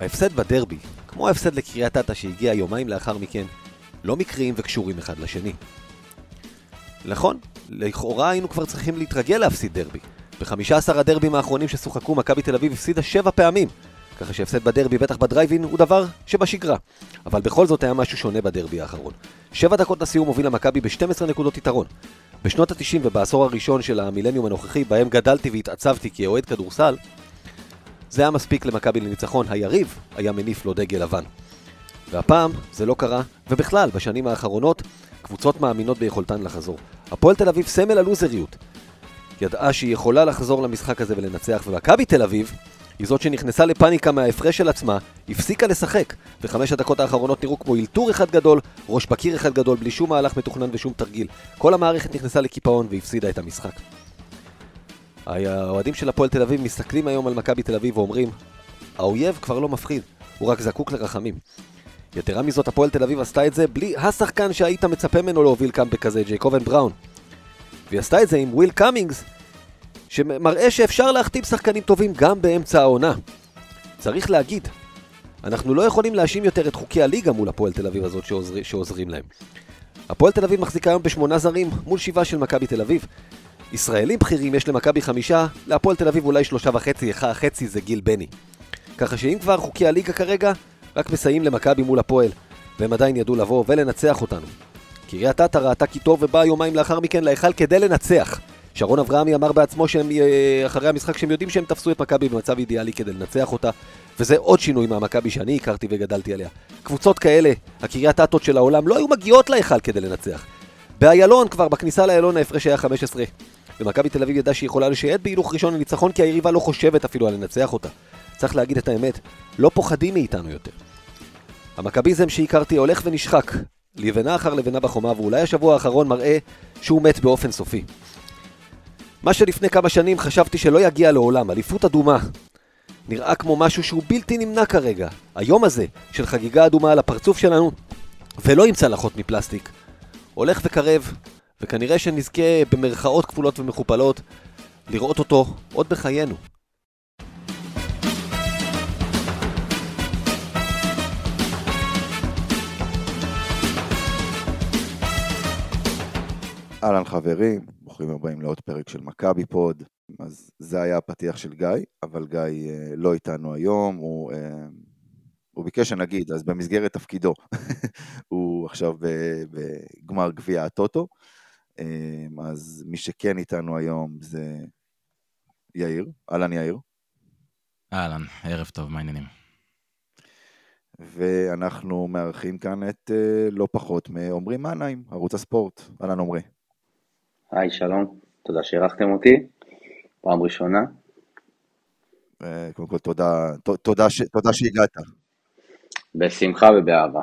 ההפסד בדרבי, כמו ההפסד לקריית אתא שהגיע יומיים לאחר מכן, לא מקריים וקשורים אחד לשני. נכון, לכאורה היינו כבר צריכים להתרגל להפסיד דרבי. ב-15 הדרבים האחרונים ששוחקו מכבי תל אביב הפסידה שבע פעמים, ככה שהפסד בדרבי, בטח בדרייבין, הוא דבר שבשגרה. אבל בכל זאת היה משהו שונה בדרבי האחרון. שבע דקות לסיום הובילה מכבי ב-12 נקודות יתרון. בשנות ה-90 ובעשור הראשון של המילניום הנוכחי, בהם גדלתי והתעצבתי כאוהד כדורסל, זה היה מספיק למכבי לניצחון, היריב היה מניף לו דגל לבן. והפעם זה לא קרה, ובכלל, בשנים האחרונות, קבוצות מאמינות ביכולתן לחזור. הפועל תל אביב סמל הלוזריות. ידעה שהיא יכולה לחזור למשחק הזה ולנצח, ומכבי תל אביב היא זאת שנכנסה לפאניקה מההפרש של עצמה, הפסיקה לשחק, וחמש הדקות האחרונות נראו כמו אלתור אחד גדול, ראש בקיר אחד גדול, בלי שום מהלך מתוכנן ושום תרגיל. כל המערכת נכנסה לקיפאון והפסידה את המשחק. האוהדים של הפועל תל אביב מסתכלים היום על מכבי תל אביב ואומרים, האויב כבר לא מפחיד, הוא רק זקוק לרחמים. יתרה מזאת, הפועל תל אביב עשתה את זה בלי השחקן שהיית מצפה ממנו להוביל קאמבק כזה, ג'ייקובן בראון. והיא עשתה את זה עם וויל קאמינגס, שמראה שאפשר להחתים שחקנים טובים גם באמצע העונה. צריך להגיד, אנחנו לא יכולים להאשים יותר את חוקי הליגה מול הפועל תל אביב הזאת שעוזר, שעוזרים להם. הפועל תל אביב מחזיקה היום בשמונה זרים מול שבעה של מכבי תל אביב. ישראלים בכירים יש למכבי חמישה, להפועל תל אביב אולי שלושה וחצי, החצי זה גיל בני. ככה שאם כבר חוקי הליגה כרגע, רק מסייעים למכבי מול הפועל, והם עדיין ידעו לבוא ולנצח אותנו. קריית אתא ראתה כי טוב ובאה יומיים לאחר מכן להיכל כדי לנצח. שרון אברהמי אמר בעצמו שהם, אה, אחרי המשחק שהם יודעים שהם תפסו את מכבי במצב אידיאלי כדי לנצח אותה, וזה עוד שינוי מהמכבי שאני הכרתי וגדלתי עליה. קבוצות כאלה, הקריית אתות של העולם, לא היו מגיעות להיכל כדי לנצח. באיילון כבר, בכניסה לאיילון ההפרש היה 15. ומכבי תל אביב ידעה שהיא יכולה לשייט בהילוך ראשון לניצחון כי היריבה לא חושבת אפילו על לנצח אותה. צריך להגיד את האמת, לא פוחדים מאיתנו יותר. המכביזם שהכרתי הולך ונשחק, לבנה אחר לבנה בחומה, ואולי השבוע האחרון מראה שהוא מת באופן סופי. מה שלפני כמה שנים חשבתי שלא יגיע לעולם, אליפות אדומה. נראה כמו משהו שהוא בלתי נמנע כרגע. היום הזה, של חגיגה אדומה על הפרצוף שלנו, ולא עם צלחות מפלסטיק, הולך וקרב, וכנראה שנזכה במרכאות כפולות ומכופלות לראות אותו עוד בחיינו. אהלן חברים, ברוכים הבאים לעוד פרק של מכבי פוד. אז זה היה הפתיח של גיא, אבל גיא אה, לא איתנו היום, הוא, אה, הוא ביקש שנגיד, אז במסגרת תפקידו, הוא עכשיו בגמר גביע הטוטו, אז מי שכן איתנו היום זה יאיר, אהלן יאיר. אהלן, ערב טוב, מה העניינים? ואנחנו מארחים כאן את אה, לא פחות מעומרי מנהיים, ערוץ הספורט. אהלן עומרי. היי, שלום, תודה שאירחתם אותי, פעם ראשונה. אה, קודם כל, תודה, תודה, ש, תודה שהגעת. בשמחה ובאהבה.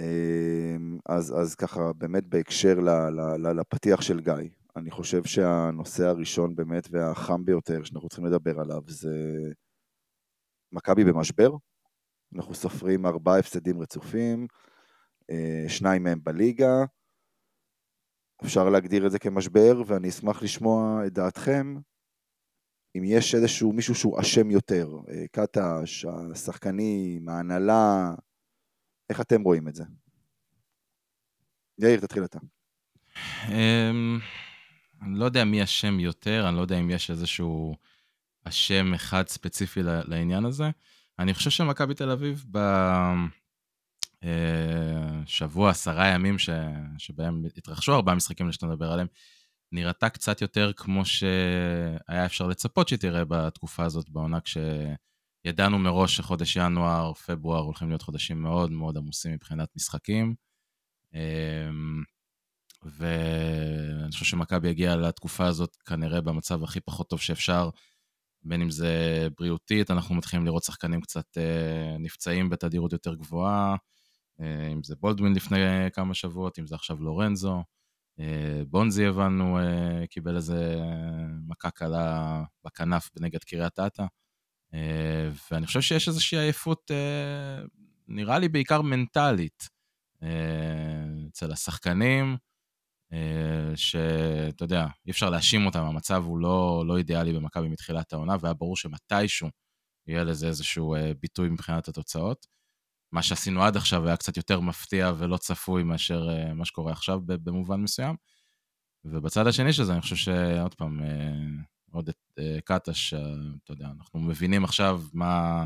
אמ, אז, אז ככה, באמת בהקשר ל, ל, ל, לפתיח של גיא, אני חושב שהנושא הראשון באמת והחם ביותר שאנחנו צריכים לדבר עליו זה מכבי במשבר. אנחנו סופרים ארבעה הפסדים רצופים, אה, שניים מהם בליגה, אפשר להגדיר את זה כמשבר, ואני אשמח לשמוע את דעתכם, אם יש איזשהו מישהו שהוא אשם יותר, אה, קטש, השחקנים, ההנהלה, איך אתם רואים את זה? יאיר, תתחיל אתה. אמ, אני לא יודע מי אשם יותר, אני לא יודע אם יש איזשהו אשם אחד ספציפי לעניין הזה. אני חושב שמכבי תל אביב בשבוע, עשרה ימים ש... שבהם התרחשו ארבעה משחקים שאתה מדבר עליהם, נראתה קצת יותר כמו שהיה אפשר לצפות שתראה בתקופה הזאת בעונה, כשידענו מראש שחודש ינואר, פברואר הולכים להיות חודשים מאוד מאוד עמוסים מבחינת משחקים. אמ, ואני חושב שמכבי הגיעה לתקופה הזאת כנראה במצב הכי פחות טוב שאפשר, בין אם זה בריאותית, אנחנו מתחילים לראות שחקנים קצת אה, נפצעים בתדירות יותר גבוהה, אה, אם זה בולדווין לפני כמה שבועות, אם זה עכשיו לורנזו. אה, בונזי הבנו, קיבל איזה מכה קלה בכנף נגד קריית אתא. אה, ואני חושב שיש איזושהי עייפות, אה, נראה לי בעיקר מנטלית, אה, אצל השחקנים. שאתה יודע, אי אפשר להאשים אותם, המצב הוא לא, לא אידיאלי במכבי מתחילת העונה, והיה ברור שמתישהו יהיה לזה איזשהו ביטוי מבחינת התוצאות. מה שעשינו עד עכשיו היה קצת יותר מפתיע ולא צפוי מאשר מה שקורה עכשיו במובן מסוים. ובצד השני של זה, אני חושב שעוד פעם, עוד את קטש, אתה יודע, אנחנו מבינים עכשיו מה,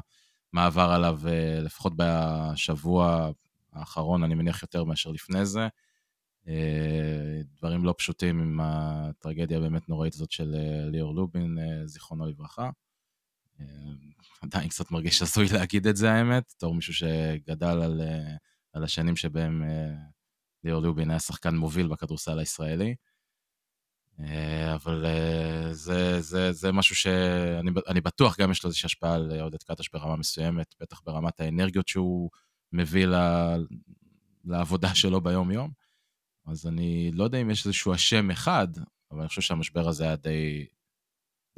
מה עבר עליו, לפחות בשבוע האחרון, אני מניח יותר מאשר לפני זה. דברים לא פשוטים עם הטרגדיה באמת נוראית הזאת של ליאור לובין, זיכרונו לברכה. עדיין קצת מרגיש עשוי להגיד את זה, האמת, בתור מישהו שגדל על, על השנים שבהם ליאור לובין היה שחקן מוביל בכדורסל הישראלי. אבל זה, זה, זה משהו שאני בטוח גם יש לו איזושהי השפעה על עודד קטש ברמה מסוימת, בטח ברמת האנרגיות שהוא מביא לעבודה שלו ביום-יום. אז אני לא יודע אם יש איזשהו אשם אחד, אבל אני חושב שהמשבר הזה היה די,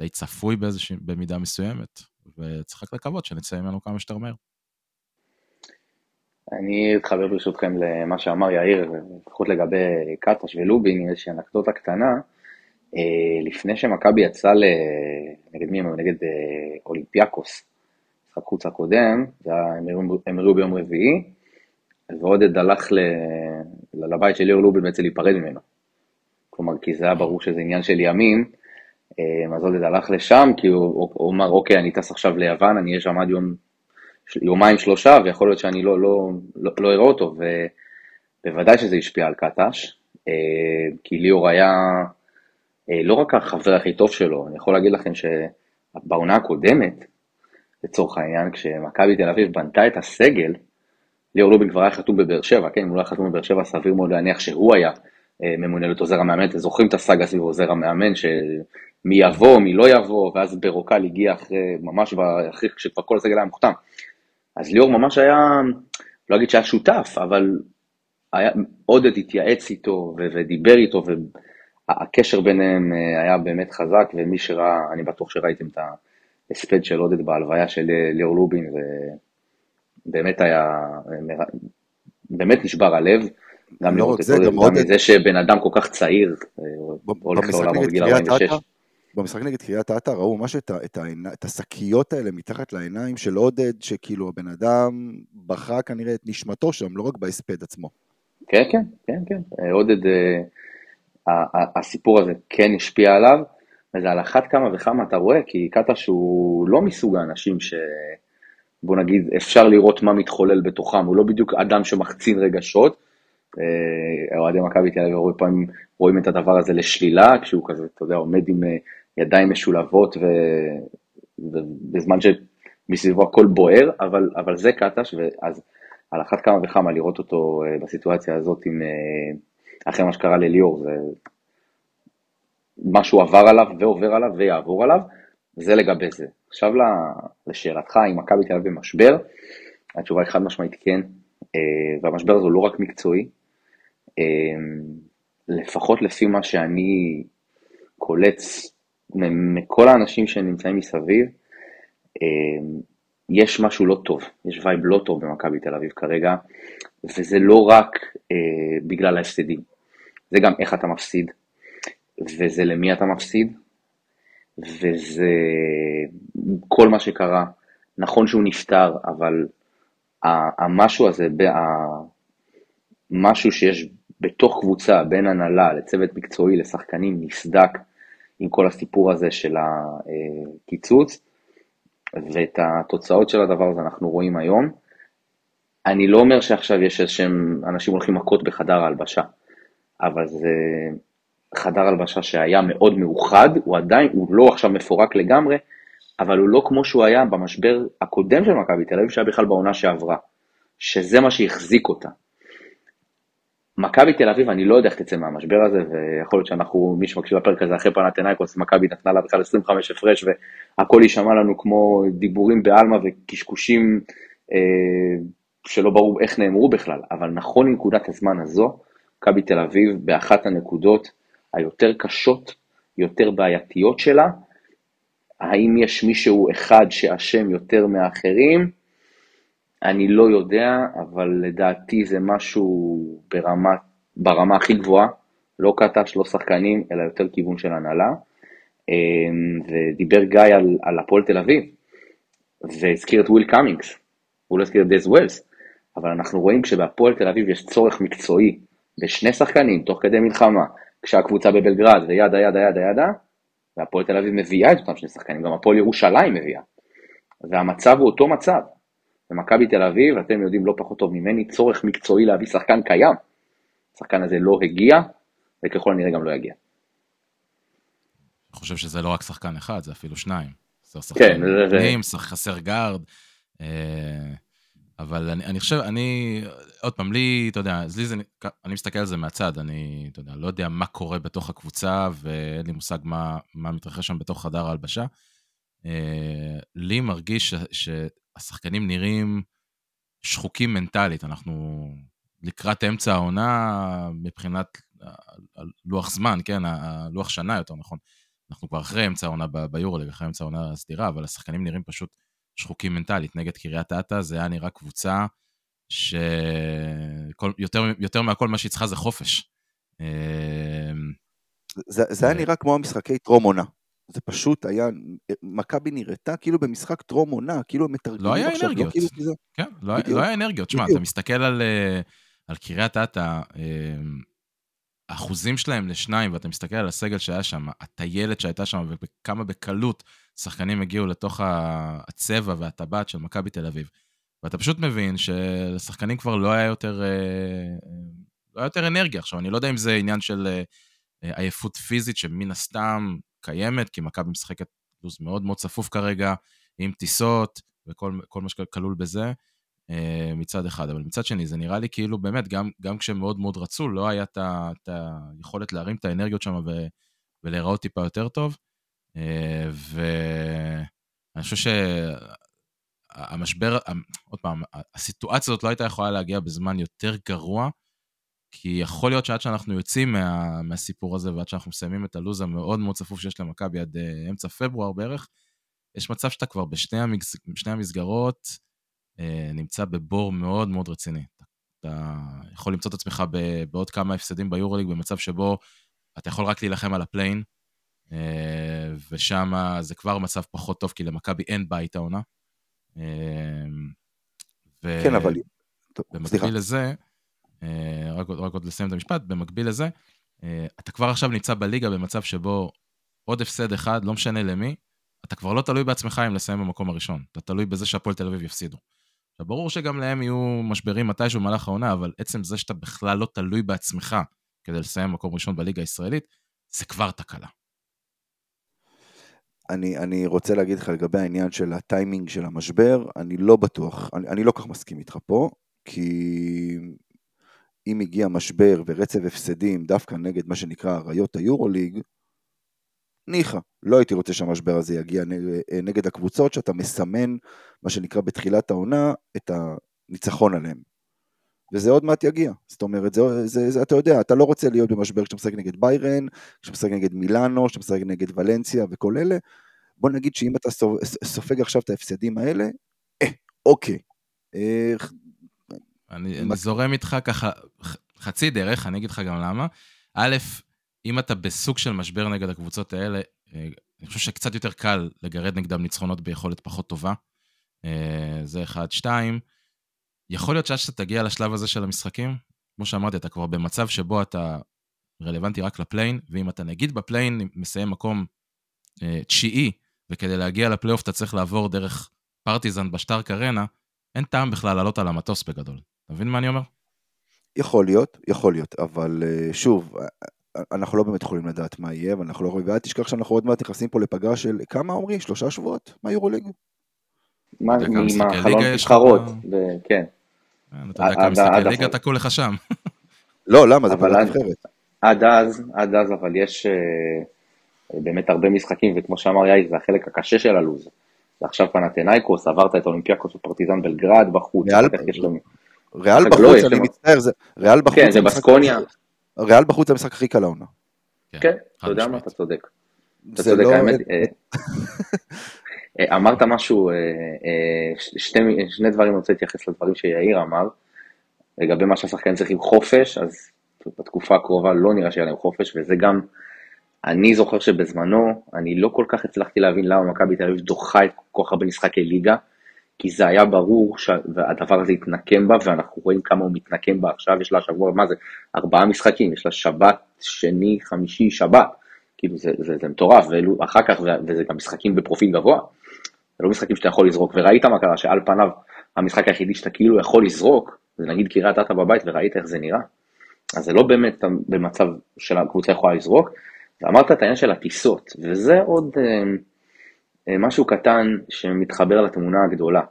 די צפוי באיזושה, במידה מסוימת, וצריך רק לקוות שנצא ממנו כמה שיותר מהר. אני אתחבר ברשותכם למה שאמר יאיר, לפחות לגבי קטש ולובין, איזושהי אנקדוטה קטנה. אה, לפני שמכבי יצא ל... נגד מי הם? נגד אה, אולימפיאקוס, משחק חוץ הקודם, הם הראו ביום רביעי, ועודד הלך. לבית של ליאור לובין בעצם להיפרד ממנו. כלומר, כי זה היה ברור שזה עניין של ימים, אה, אז עודד הלך לשם, כי הוא, הוא אמר, אוקיי, אני טס עכשיו ליוון, אני אהיה שם עד יום, יומיים שלושה, ויכול להיות שאני לא, לא, לא, לא אראה אותו, ובוודאי שזה השפיע על קטש, כי ליאור היה לא רק החבר הכי טוב שלו, אני יכול להגיד לכם שבעונה הקודמת, לצורך העניין, כשמכבי תל אביב בנתה את הסגל, ליאור לובין כבר היה חתום בבאר שבע, כן, אם הוא לא היה חתום בבאר שבע, סביר מאוד להניח שהוא היה אה, ממונה להיות עוזר המאמן, אתם זוכרים את הסאגה סביב עוזר המאמן, שמי יבוא, מי לא יבוא, ואז ברוקל הגיע אחרי, ממש אחרי כשכבר כל הסגל היה מוכתם. אז ליאור ממש היה, לא אגיד שהיה שותף, אבל היה, עודד התייעץ איתו ודיבר איתו, הקשר ביניהם אה, היה באמת חזק, ומי שראה, אני בטוח שראיתם את ההספד של עודד בהלוויה של אה, ליאור לובין, ובאמת היה, אה, באמת נשבר הלב, גם לא לראות את עודד, גם מזה שבן אדם כל כך צעיר, הולך לעולמו בגיל 46. במשחק נגד קריית אתא ראו ממש את, את, את השקיות האלה מתחת לעיניים של עודד, שכאילו הבן אדם בכה כנראה את נשמתו שם, לא רק בהספד עצמו. כן, כן, כן, כן. עודד, הסיפור הזה כן השפיע עליו, וזה על אחת כמה וכמה אתה רואה, כי קטש הוא לא מסוג האנשים ש... בוא נגיד, אפשר לראות מה מתחולל בתוכם, הוא לא בדיוק אדם שמחצין רגשות. אה, אוהדי מכבי תל אביב הרבה פעמים רואים את הדבר הזה לשלילה, כשהוא כזה, אתה יודע, עומד עם אה, ידיים משולבות ו... ובזמן שמסביבו הכל בוער, אבל, אבל זה קטש, ואז על אחת כמה וכמה לראות אותו אה, בסיטואציה הזאת עם אחרי מה שקרה לליאור, זה משהו עבר עליו ועובר עליו ויעבור עליו, זה לגבי זה. עכשיו לשאלתך, אם מכבי תל אביב במשבר, התשובה היא חד משמעית כן, אה, והמשבר הזה הוא לא רק מקצועי, אה, לפחות לפי מה שאני קולט מכל האנשים שנמצאים מסביב, אה, יש משהו לא טוב, יש vibe לא טוב במכבי תל אביב כרגע, וזה לא רק בגלל ההפסדים, זה גם איך אתה מפסיד, וזה למי אתה מפסיד, וזה כל מה שקרה. נכון שהוא נפטר, אבל המשהו הזה, משהו שיש בתוך קבוצה, בין הנהלה לצוות מקצועי לשחקנים, נסדק עם כל הסיפור הזה של הקיצוץ, ואת התוצאות של הדבר הזה אנחנו רואים היום. אני לא אומר שעכשיו יש איזשהם אנשים הולכים מכות בחדר ההלבשה, אבל זה חדר הלבשה שהיה מאוד מאוחד, הוא עדיין, הוא לא עכשיו מפורק לגמרי, אבל הוא לא כמו שהוא היה במשבר הקודם של מכבי תל אביב, שהיה בכלל בעונה שעברה, שזה מה שהחזיק אותה. מכבי תל אביב, אני לא יודע איך תצא מהמשבר הזה, ויכול להיות שאנחנו, מי שמקשיב לפרק הזה אחרי פנת עינייקוס, מכבי נתנה לה בכלל 25 הפרש, והכל יישמע לנו כמו דיבורים בעלמא וקשקושים אה, שלא ברור איך נאמרו בכלל, אבל נכון לנקודת הזמן הזו, מכבי תל אביב באחת הנקודות היותר קשות, יותר בעייתיות שלה. האם יש מישהו אחד שאשם יותר מאחרים? אני לא יודע, אבל לדעתי זה משהו ברמה, ברמה הכי גבוהה, לא קטש, לא שחקנים, אלא יותר כיוון של הנהלה. אמ, ודיבר גיא על, על הפועל תל אביב. והזכיר את וויל קאמינגס, הוא לא הזכיר את דז וולס, אבל אנחנו רואים כשבהפועל תל אביב יש צורך מקצועי בשני שחקנים תוך כדי מלחמה, כשהקבוצה בבלגרד ו yada yada yada yada, והפועל תל אביב מביאה את אותם שני שחקנים, גם הפועל ירושלים מביאה. והמצב הוא אותו מצב. במכבי תל אביב, אתם יודעים לא פחות טוב ממני, צורך מקצועי להביא שחקן קיים. השחקן הזה לא הגיע, וככל הנראה גם לא יגיע. אני חושב שזה לא רק שחקן אחד, זה אפילו שניים. כן, זה... זה... חסר גארד. אה, אבל אני, אני חושב, אני, עוד פעם, לי, אתה יודע, לי זה, אני מסתכל על זה מהצד, אני, אתה יודע, לא יודע מה קורה בתוך הקבוצה, ואין לי מושג מה, מה מתרחש שם בתוך חדר ההלבשה. אה, לי מרגיש ש, שהשחקנים נראים שחוקים מנטלית, אנחנו לקראת אמצע העונה מבחינת לוח זמן, כן, לוח שנה יותר נכון. אנחנו כבר אחרי אמצע העונה ביורוליג, אחרי אמצע העונה הסדירה, אבל השחקנים נראים פשוט שחוקים מנטלית. נגד קריית אתא זה היה נראה קבוצה שיותר מהכל מה שהיא צריכה זה חופש. אמ, זה, זה היה נראה כמו המשחקי טרום עונה. זה פשוט היה, מכבי נראתה כאילו במשחק טרום עונה, כאילו הם מתרגלים לא היה אנרגיות. לא, כאילו זה... כן, לא, לא היה אנרגיות. שמע, אתה מסתכל על, אה, על קריית אתא, אמ, האחוזים שלהם לשניים, ואתה מסתכל על הסגל שהיה שם, הטיילת שהייתה שם, וכמה בקלות שחקנים הגיעו לתוך הצבע והטבעת של מכבי תל אביב. ואתה פשוט מבין שלשחקנים כבר לא היה יותר, אה, לא היה יותר אנרגיה. עכשיו, אני לא יודע אם זה עניין של אה, עייפות פיזית, שמן הסתם קיימת, כי מכבי משחקת לו"ז מאוד מאוד צפוף כרגע, עם טיסות וכל מה שכלול בזה. אה, מצד אחד, אבל מצד שני זה נראה לי כאילו באמת, גם, גם כשמאוד מאוד רצו, לא היה את היכולת להרים את האנרגיות שם ולהיראות טיפה יותר טוב. אה, ואני חושב שהמשבר, עוד פעם, הסיטואציה הזאת לא הייתה יכולה להגיע בזמן יותר גרוע, כי יכול להיות שעד שאנחנו יוצאים מה, מהסיפור הזה ועד שאנחנו מסיימים את הלו"ז המאוד מאוד צפוף שיש למכבי עד uh, אמצע פברואר בערך, יש מצב שאתה כבר בשני המסגרות, אה, נמצא בבור מאוד מאוד רציני. אתה יכול למצוא את עצמך בעוד כמה הפסדים ביורוליג במצב שבו אתה יכול רק להילחם על ה play-in, אה, ושם זה כבר מצב פחות טוב, כי למכבי אין בית העונה. אה, ו... כן, אבל... במקביל לזה, רק, רק עוד לסיים את המשפט, במקביל לזה, אתה כבר עכשיו נמצא בליגה במצב שבו עוד הפסד אחד, לא משנה למי, אתה כבר לא תלוי בעצמך אם לסיים במקום הראשון, אתה תלוי בזה שהפועל תל אביב יפסידו. עכשיו, ברור שגם להם יהיו משברים מתישהו במהלך העונה, אבל עצם זה שאתה בכלל לא תלוי בעצמך כדי לסיים מקום ראשון בליגה הישראלית, זה כבר תקלה. אני, אני רוצה להגיד לך לגבי העניין של הטיימינג של המשבר, אני לא בטוח, אני, אני לא כך מסכים איתך פה, כי אם הגיע משבר ורצף הפסדים דווקא נגד מה שנקרא אריות היורוליג, ניחא, לא הייתי רוצה שהמשבר הזה יגיע אה, נגד הקבוצות שאתה מסמן, מה שנקרא בתחילת העונה, את הניצחון עליהם. וזה עוד מעט יגיע, זאת אומרת, זה, זה, זה, אתה יודע, אתה לא רוצה להיות במשבר כשאתה משחק נגד ביירן, כשאתה משחק נגד מילאנו, כשאתה משחק נגד ולנסיה וכל אלה, בוא נגיד שאם אתה סופג עכשיו את ההפסדים האלה, אה, אוקיי. אה, אני, אני זורם איתך ככה חצי דרך, אני אגיד לך גם למה. א', אם אתה בסוג של משבר נגד הקבוצות האלה, אה, אני חושב שקצת יותר קל לגרד נגדם ניצחונות ביכולת פחות טובה. אה, זה אחד. שתיים, יכול להיות שעד שאתה תגיע לשלב הזה של המשחקים, כמו שאמרתי, אתה כבר במצב שבו אתה רלוונטי רק לפליין, ואם אתה נגיד בפליין מסיים מקום אה, תשיעי, וכדי להגיע לפלייאוף אתה צריך לעבור דרך פרטיזן בשטארק ארנה, אין טעם בכלל לעלות על המטוס בגדול. אתה מבין מה אני אומר? יכול להיות, יכול להיות, אבל שוב, אנחנו לא באמת יכולים לדעת מה יהיה, ואנחנו לא יכולים, ואל תשכח שאנחנו עוד מעט נכנסים פה לפגרה של כמה עמרי? שלושה שבועות מהיורוליג? מה, מהחלון נבחרות, כן. אה, אתה יודע כמה משחקי ליגה תקעו לך שם. לא, למה? זה בעלת נבחרת. עד אז, עד אז, אבל יש אה, באמת הרבה משחקים, וכמו שאמר יאיר, זה החלק הקשה של הלו"ז. ועכשיו פנתנאיקוס, עברת את אולימפיאקוס ופרטיזן בלגרד בחוץ. ריאל בחוץ, אני מצטער, ריאל בחוץ. כן, זה בסקוניה. ריאל בחוץ זה המשחק הכי קל העונה. כן, כן אתה יודע מה, אתה צודק. אתה צודק, לא האמת. אה, אה, אמרת משהו, אה, שני דברים אני רוצה להתייחס לדברים שיאיר אמר, לגבי מה שהשחקנים צריכים חופש, אז בתקופה הקרובה לא נראה שיהיה להם חופש, וזה גם, אני זוכר שבזמנו, אני לא כל כך הצלחתי להבין למה מכבי תל אביב דוחה את כל כך הרבה משחקי ליגה, כי זה היה ברור שהדבר הזה התנקם בה, ואנחנו רואים כמה הוא מתנקם בה עכשיו, יש לה שבוע, מה זה, ארבעה משחקים, יש לה שבת, שני, חמישי, שבת, כאילו זה, זה, זה מטורף, ואלו, אחר כך, וזה גם משחקים בפרופיל גבוה, זה לא משחקים שאתה יכול לזרוק, וראית מה קרה, שעל פניו המשחק היחידי שאתה כאילו יכול לזרוק, זה נגיד קריית אתא בבית וראית איך זה נראה. אז זה לא באמת במצב שהקבוצה יכולה לזרוק. ואמרת את העניין של הטיסות, וזה עוד אה, משהו קטן שמתחבר לתמונה הגדולה.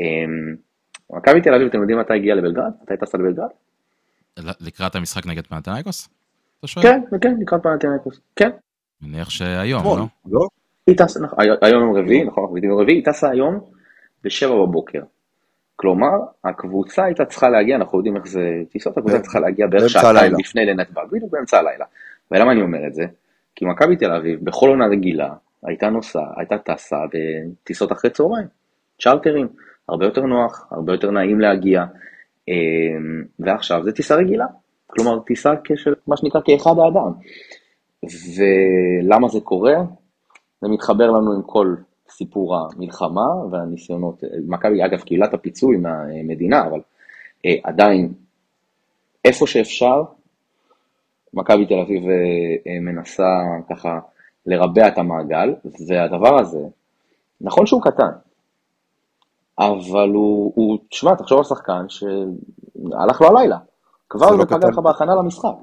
אה, מכבי תל אביב, אתם יודעים מתי הגיעה לבלגרד? מתי טסה לבלגרד? לקראת המשחק נגד פנתנייקוס? כן, כן, לקראת פנתנייקוס, כן. מניח שהיום, לא? לא? נכון, היום יום רביעי, נכון, אנחנו בדיוק רביעי, היא טסה היום בשבע בבוקר. כלומר, הקבוצה הייתה צריכה להגיע, אנחנו יודעים איך זה טיסות, הקבוצה צריכה להגיע בערך שעתיים לפני לנתב"ג, בדיוק באמצע הלילה. ולמה אני אומר את זה? כי מכבי תל אביב, בכל עונה רגילה, הייתה נוסעה, הייתה טסה בטיסות אחרי צהריים, צ'רטרים, הרבה יותר נוח, הרבה יותר נעים להגיע, אמ, ועכשיו זה טיסה רגילה, כלומר טיסה כשל, מה שנקרא כאחד האדם. ולמה זה קורה? זה מתחבר לנו עם כל סיפור המלחמה והניסיונות, מכבי אגב קהילת הפיצוי מהמדינה, אבל אה, עדיין איפה שאפשר, מכבי תל אביב אה, אה, מנסה ככה לרבע את המעגל, והדבר הזה, נכון שהוא קטן, אבל הוא, הוא תשמע, תחשוב על שחקן שהלך לו הלילה, כבר זה פגע לך בהכנה למשחק.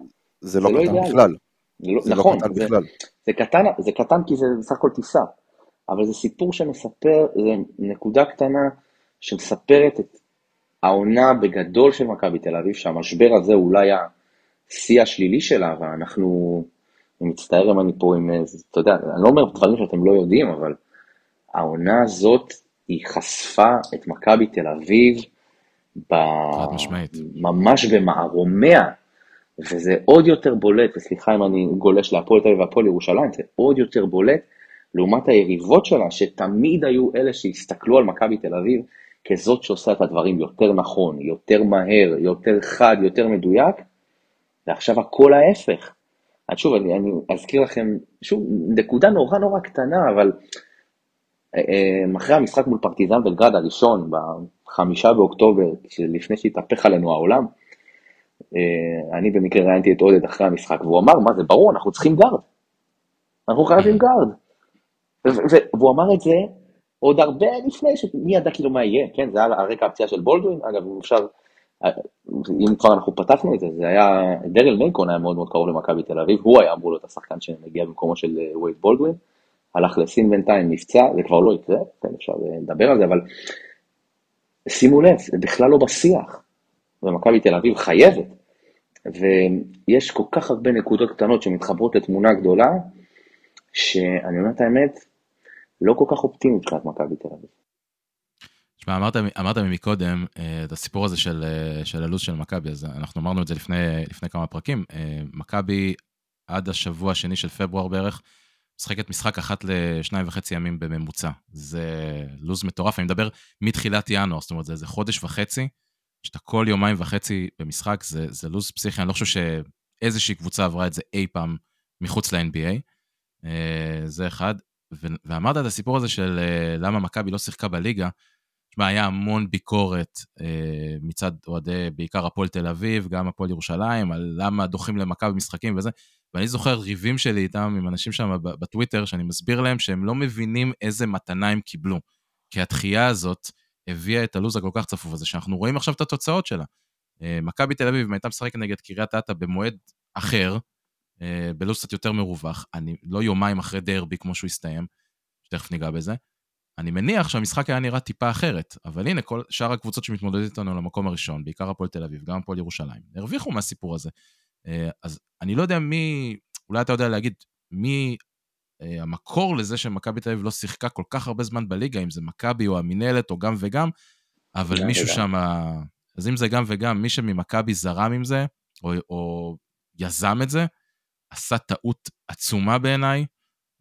זה לא, לא קטן בכלל. זה לא, נכון, לא קטן זה, בכלל. זה קטן, זה קטן כי זה בסך הכל טיסה, אבל זה סיפור שמספר, זה נקודה קטנה שמספרת את העונה בגדול של מכבי תל אביב, שהמשבר הזה אולי השיא השלילי שלה, ואנחנו, אני מצטער אם אני פה עם, אתה יודע, אני לא אומר דברים שאתם לא יודעים, אבל העונה הזאת, היא חשפה את מכבי תל אביב, ב... ממש במערומיה, וזה עוד יותר בולט, וסליחה אם אני גולש להפועל תל אביב והפועל ירושלים, זה עוד יותר בולט לעומת היריבות שלה, שתמיד היו אלה שהסתכלו על מכבי תל אביב כזאת שעושה את הדברים יותר נכון, יותר מהר, יותר חד, יותר מדויק, ועכשיו הכל ההפך. אז שוב, אני, אני אזכיר לכם, שוב, נקודה נורא נורא קטנה, אבל אה, אה, אחרי המשחק מול פרטיזן בלגרד הראשון, בחמישה באוקטובר, לפני שהתהפך עלינו העולם, אה, אני במקרה ראיינתי את עודד אחרי המשחק, והוא אמר, מה זה ברור, אנחנו צריכים גארד. אנחנו חייבים גארד. והוא אמר את זה עוד הרבה לפני, שמי ידע כאילו מה יהיה, כן, זה היה על רקע הפציעה של בולדווין, אגב, אם אפשר, אם כבר אנחנו פתחנו את זה, זה היה, דרל מייקון היה מאוד מאוד קרוב למכבי תל אביב, הוא היה אמור להיות השחקן שמגיע במקומו של אה, וייד בולדווין, הלך לסין בינתיים, נפצע, זה כבר לא יקרה, כן, אפשר אה, לדבר על זה, אבל שימו לב, זה בכלל לא בשיח, ומכבי תל אביב חייבת, ויש כל כך הרבה נקודות קטנות שמתחברות לתמונה גדולה, שאני אומר את האמת, לא כל כך אופטימי מבחינת מכבי תל אביב. תשמע, אמרת, אמרת מקודם אה, את הסיפור הזה של, אה, של הלו"ז של מכבי, אז אנחנו אמרנו את זה לפני, לפני כמה פרקים. אה, מכבי עד השבוע השני של פברואר בערך, משחקת משחק אחת לשניים וחצי ימים בממוצע. זה לו"ז מטורף, אני מדבר מתחילת ינואר, זאת אומרת, זה איזה חודש וחצי, שאתה כל יומיים וחצי במשחק, זה, זה לו"ז פסיכי, אני לא חושב שאיזושהי קבוצה עברה את זה אי פעם מחוץ ל-NBA. זה אחד. ואמרת את הסיפור הזה של למה מכבי לא שיחקה בליגה, תשמע, היה המון ביקורת אה, מצד אוהדי, בעיקר הפועל תל אביב, גם הפועל ירושלים, על למה דוחים למכבי משחקים וזה. ואני זוכר ריבים שלי איתם, עם אנשים שם בטוויטר, שאני מסביר להם שהם לא מבינים איזה מתנה הם קיבלו. כי התחייה הזאת הביאה את הלו"ז הכל כך צפוף הזה, שאנחנו רואים עכשיו את התוצאות שלה. אה, מכבי תל אביב, אם הייתה משחקת נגד קריית אתא במועד אחר, אה, בלו"ז קצת יותר מרווח, אני לא יומיים אחרי דרבי כמו שהוא הסתיים, שתכף ניגע בזה. אני מניח שהמשחק היה נראה טיפה אחרת, אבל הנה, כל שאר הקבוצות שמתמודדות איתנו למקום הראשון, בעיקר הפועל תל אביב, גם הפועל ירושלים, הרוויחו מהסיפור הזה. אה, אז אני לא יודע מי, אולי אתה יודע להגיד, מי אה, המקור לזה שמכבי תל אביב לא שיחקה כל כך הרבה זמן בליגה, אם זה מכבי או המינהלת או גם וגם, אבל מישהו שם, אז אם זה גם וגם, מי שממכבי זרם עם זה, או, או יזם את זה, עשה טעות עצומה בעיניי,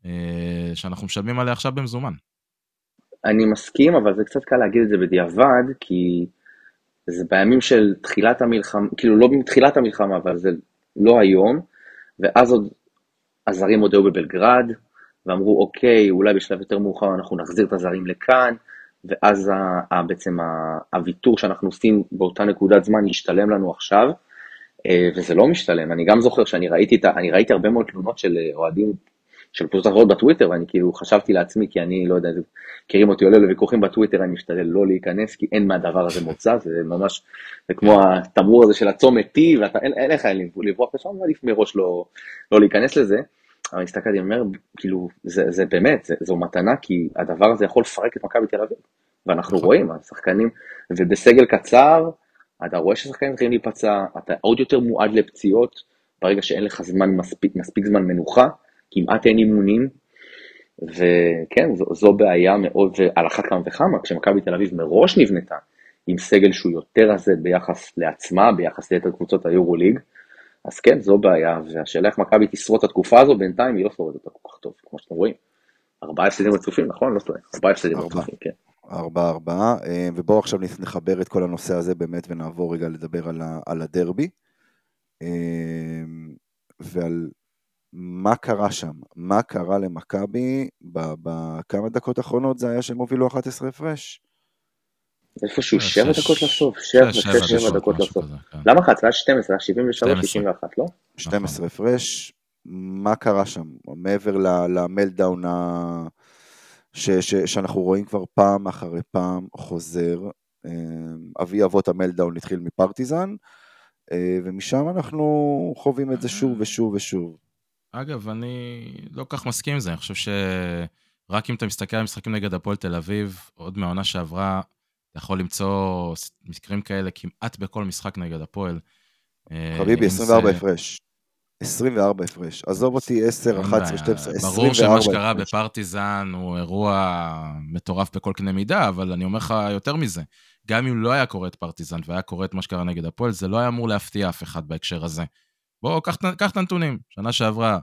אה, שאנחנו משלמים עליה עכשיו במזומן. אני מסכים, אבל זה קצת קל להגיד את זה בדיעבד, כי זה בימים של תחילת המלחמה, כאילו לא מתחילת המלחמה, אבל זה לא היום, ואז עוד הזרים הודעו בבלגרד, ואמרו, אוקיי, אולי בשלב יותר מאוחר אנחנו נחזיר את הזרים לכאן, ואז ה, ה, בעצם הוויתור שאנחנו עושים באותה נקודת זמן ישתלם לנו עכשיו, אה, וזה לא משתלם. אני גם זוכר שאני ראיתי, אני ראיתי הרבה מאוד תלונות של אה, אוהדים של קבוצות אחרות בטוויטר, ואני כאילו חשבתי לעצמי, כי אני לא יודע, מכירים אותי עולה לוויכוחים בטוויטר, אני משתדל לא להיכנס, כי אין מהדבר הזה מוצא, זה ממש, זה כמו התמרור הזה של הצומת T, ואין לך לברוח לשם, ועדיף מראש לא, לא להיכנס לזה. אבל הסתכלתי, אני אומר, כאילו, זה, זה באמת, זה, זו מתנה, כי הדבר הזה יכול לפרק את מכבי תל אביב. ואנחנו נכון. רואים, השחקנים, ובסגל קצר, אתה רואה ששחקנים מתחילים להיפצע, אתה עוד יותר מועד לפציעות, ברגע שאין לך זמן מספיק, מספיק זמן מנוחה, כמעט אין אימונים, וכן, זו, זו בעיה מאוד, ועל אחת כמה וכמה, כשמכבי תל אביב מראש נבנתה עם סגל שהוא יותר רזה ביחס לעצמה, ביחס ליתר קבוצות היורו-ליג, אז כן, זו בעיה, והשאלה איך מכבי תשרוד את התקופה הזו, בינתיים היא לא שורדת אותה כל כך טוב, כמו שאתם רואים. ארבעה הפסדים רצופים, נכון? לא טועה, ארבעה הפסדים רצופים, כן. ארבעה ארבעה, אה, ובואו עכשיו נחבר את כל הנושא הזה באמת ונעבור רגע לדבר על, ה, על הדרבי אה, ועל מה קרה שם, מה קרה למכבי בכמה דקות האחרונות זה היה שהם הובילו 11 הפרש. איפשהו 7 דקות לסוף, 7, 6, דקות לסוף. כן. למה חצי? היה 12, היה 73, 61, לא? 12 הפרש, מה קרה שם? מעבר למלדאון שאנחנו רואים כבר פעם אחרי פעם חוזר, אה, אבי אבות המלדאון התחיל מפרטיזן, אה, ומשם אנחנו חווים את זה שוב ושוב ושוב. אגב, אני לא כך מסכים עם זה, אני חושב שרק אם אתה מסתכל על משחקים נגד הפועל תל אביב, עוד מהעונה שעברה, אתה יכול למצוא מקרים כאלה כמעט בכל משחק נגד הפועל. אה, חביבי, 24 הפרש. 24 הפרש. עזוב אותי 10, 11, 12, 24 ברור שמה שקרה בפרטיזן הוא אירוע מטורף בכל קנה מידה, אבל אני אומר לך יותר מזה. גם אם לא היה קורה את פרטיזן והיה קורה את מה שקרה נגד הפועל, זה לא היה אמור להפתיע אף אחד בהקשר הזה. בוא, קח, את הנתונים. שנה שעברה,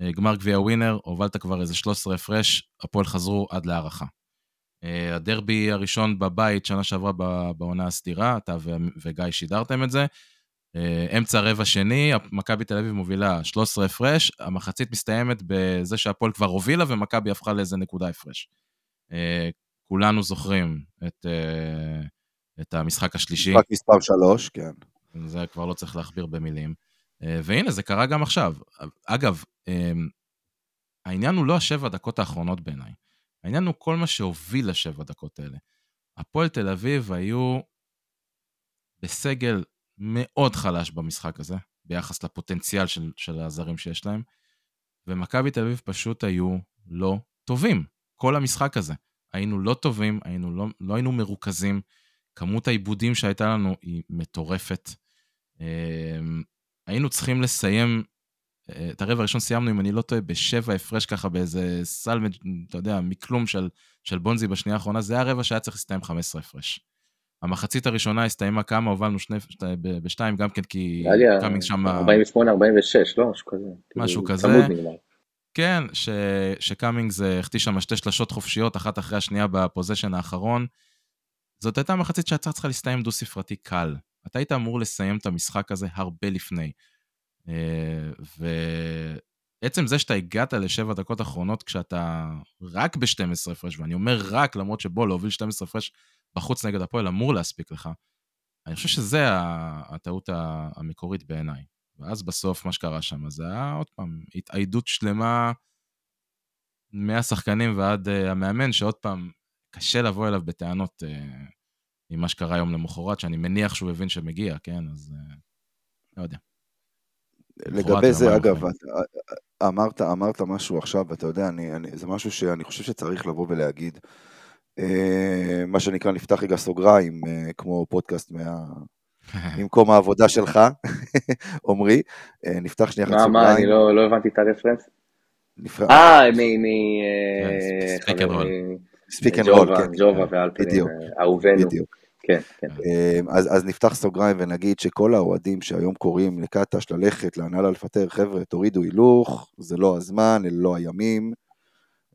אה, גמר גביע ווינר, הובלת כבר איזה 13 הפרש, הפועל חזרו עד להערכה. אה, הדרבי הראשון בבית, שנה שעברה בעונה הסדירה, אתה וגיא שידרתם את זה. אה, אמצע רבע שני, מכבי תל אביב מובילה 13 הפרש, המחצית מסתיימת בזה שהפועל כבר הובילה ומכבי הפכה לאיזה נקודה הפרש. כולנו זוכרים את, את המשחק השלישי. משחק מספר 3, כן. זה כבר לא צריך להכביר במילים. אה, והנה, זה קרה גם עכשיו. אגב, אמ, העניין הוא לא השבע דקות האחרונות בעיניי. העניין הוא כל מה שהוביל לשבע דקות האלה. הפועל תל אביב היו בסגל מאוד חלש במשחק הזה, ביחס לפוטנציאל של, של הזרים שיש להם, ומכבי תל אביב פשוט היו לא טובים. כל המשחק הזה. היינו לא טובים, היינו לא, לא היינו מרוכזים, כמות העיבודים שהייתה לנו היא מטורפת. היינו צריכים לסיים, אה, את הרבע הראשון סיימנו, אם אני לא טועה, בשבע הפרש ככה באיזה סלמג', אתה יודע, מכלום של, של בונזי בשנייה האחרונה, זה היה רבע שהיה צריך להסתיים 15 הפרש. המחצית הראשונה הסתיימה כמה, הובלנו שני, שתי, בשתיים, גם כן כי קאמינג שם... 48-46, לא? משהו כזה. משהו כאילו, כזה. כן, ש, שקאמינגס החטיא שם שתי שלשות חופשיות, אחת אחרי השנייה ב possession האחרון. זאת הייתה מחצית שהייתה צריכה להסתיים דו-ספרתי קל. אתה היית אמור לסיים את המשחק הזה הרבה לפני. אה, ועצם זה שאתה הגעת לשבע דקות אחרונות כשאתה רק ב-12 הפרש, ואני אומר רק, למרות שבוא, להוביל 12 הפרש בחוץ נגד הפועל אמור להספיק לך, אני חושב שזה הטעות המקורית בעיניי. ואז בסוף מה שקרה שם, זה היה עוד פעם התאיידות שלמה מהשחקנים ועד uh, המאמן, שעוד פעם, קשה לבוא אליו בטענות uh, ממה שקרה יום למחרת, שאני מניח שהוא הבין שמגיע, כן? אז אה, לא יודע. לגבי זה, אגב, אמרת, אמרת משהו עכשיו, ואתה יודע, אני, אני, זה משהו שאני חושב שצריך לבוא ולהגיד. אה, מה שנקרא, נפתח רגע סוגריים, אה, כמו פודקאסט מה... ממקום העבודה שלך, עמרי, אה, נפתח שנייה אחת סוגריים. מה, מה, אני לא, לא הבנתי את הרפרנס. אה, מ... and roll. Speak and roll, כן. ג'ובה והלפרין, אהובנו. בדיוק. כן, כן. אמ, אז, אז נפתח סוגריים ונגיד שכל האוהדים שהיום קוראים לקטש ללכת, להנהלה לפטר, חבר'ה, תורידו הילוך, זה לא הזמן, אלה לא הימים.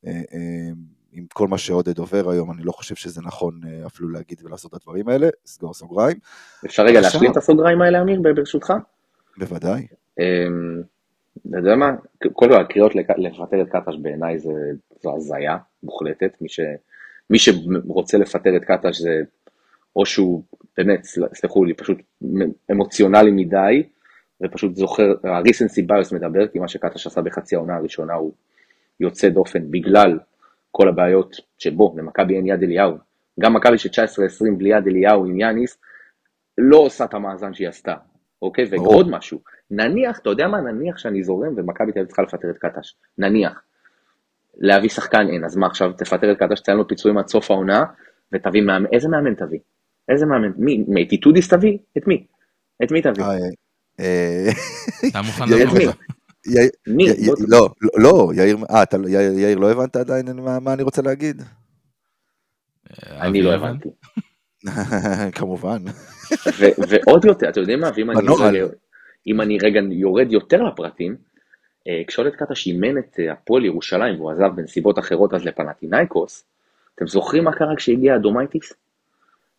אה, אמ, עם כל מה שעודד עובר היום, אני לא חושב שזה נכון אה, אפילו להגיד ולעשות את הדברים האלה, סגור סוגריים. אפשר רגע להשלים את הסוגריים האלה, אמיר, ברשותך? בוודאי. אמ, אתה יודע מה, כל הקריאות לפטר את קטש בעיניי זו הזיה מוחלטת, מי ש... מי שרוצה לפטר את קטש זה או שהוא באמת, סלחו לי, פשוט אמוציונלי מדי, ופשוט זוכר, ה-recency bias מדבר, כי מה שקטש עשה בחצי העונה הראשונה הוא יוצא דופן בגלל כל הבעיות שבו, למכבי אין יד אליהו. גם מכבי של 19-20 בלי יד אליהו עם יאניס, לא עושה את המאזן שהיא עשתה, אוקיי? ועוד משהו, נניח, אתה יודע מה, נניח שאני זורם ומכבי תל אביב צריכה לפטר את קטש, נניח. להביא שחקן אין, אז מה עכשיו, תפטר את קטש, תציין לו פיצויים עד סוף העונה, ותביא מאמן, איזה מאמן תביא? איזה מאמן? מי? מטיטודיס תביא? את מי? את מי תביא? אה, אה, אתה מוכן להביא מי? לא, לא, יאיר, אה, יאיר, לא הבנת עדיין מה אני רוצה להגיד? אה, אני לא הבנתי. כמובן. ועוד יותר, אתם יודעים מה, ואם אני רגע יורד יותר לפרטים, כשעודד קטש אימן את הפועל ירושלים והוא עזב בנסיבות אחרות אז לפנטינאיקוס, אתם זוכרים מה קרה כשהגיע אדומייטיס?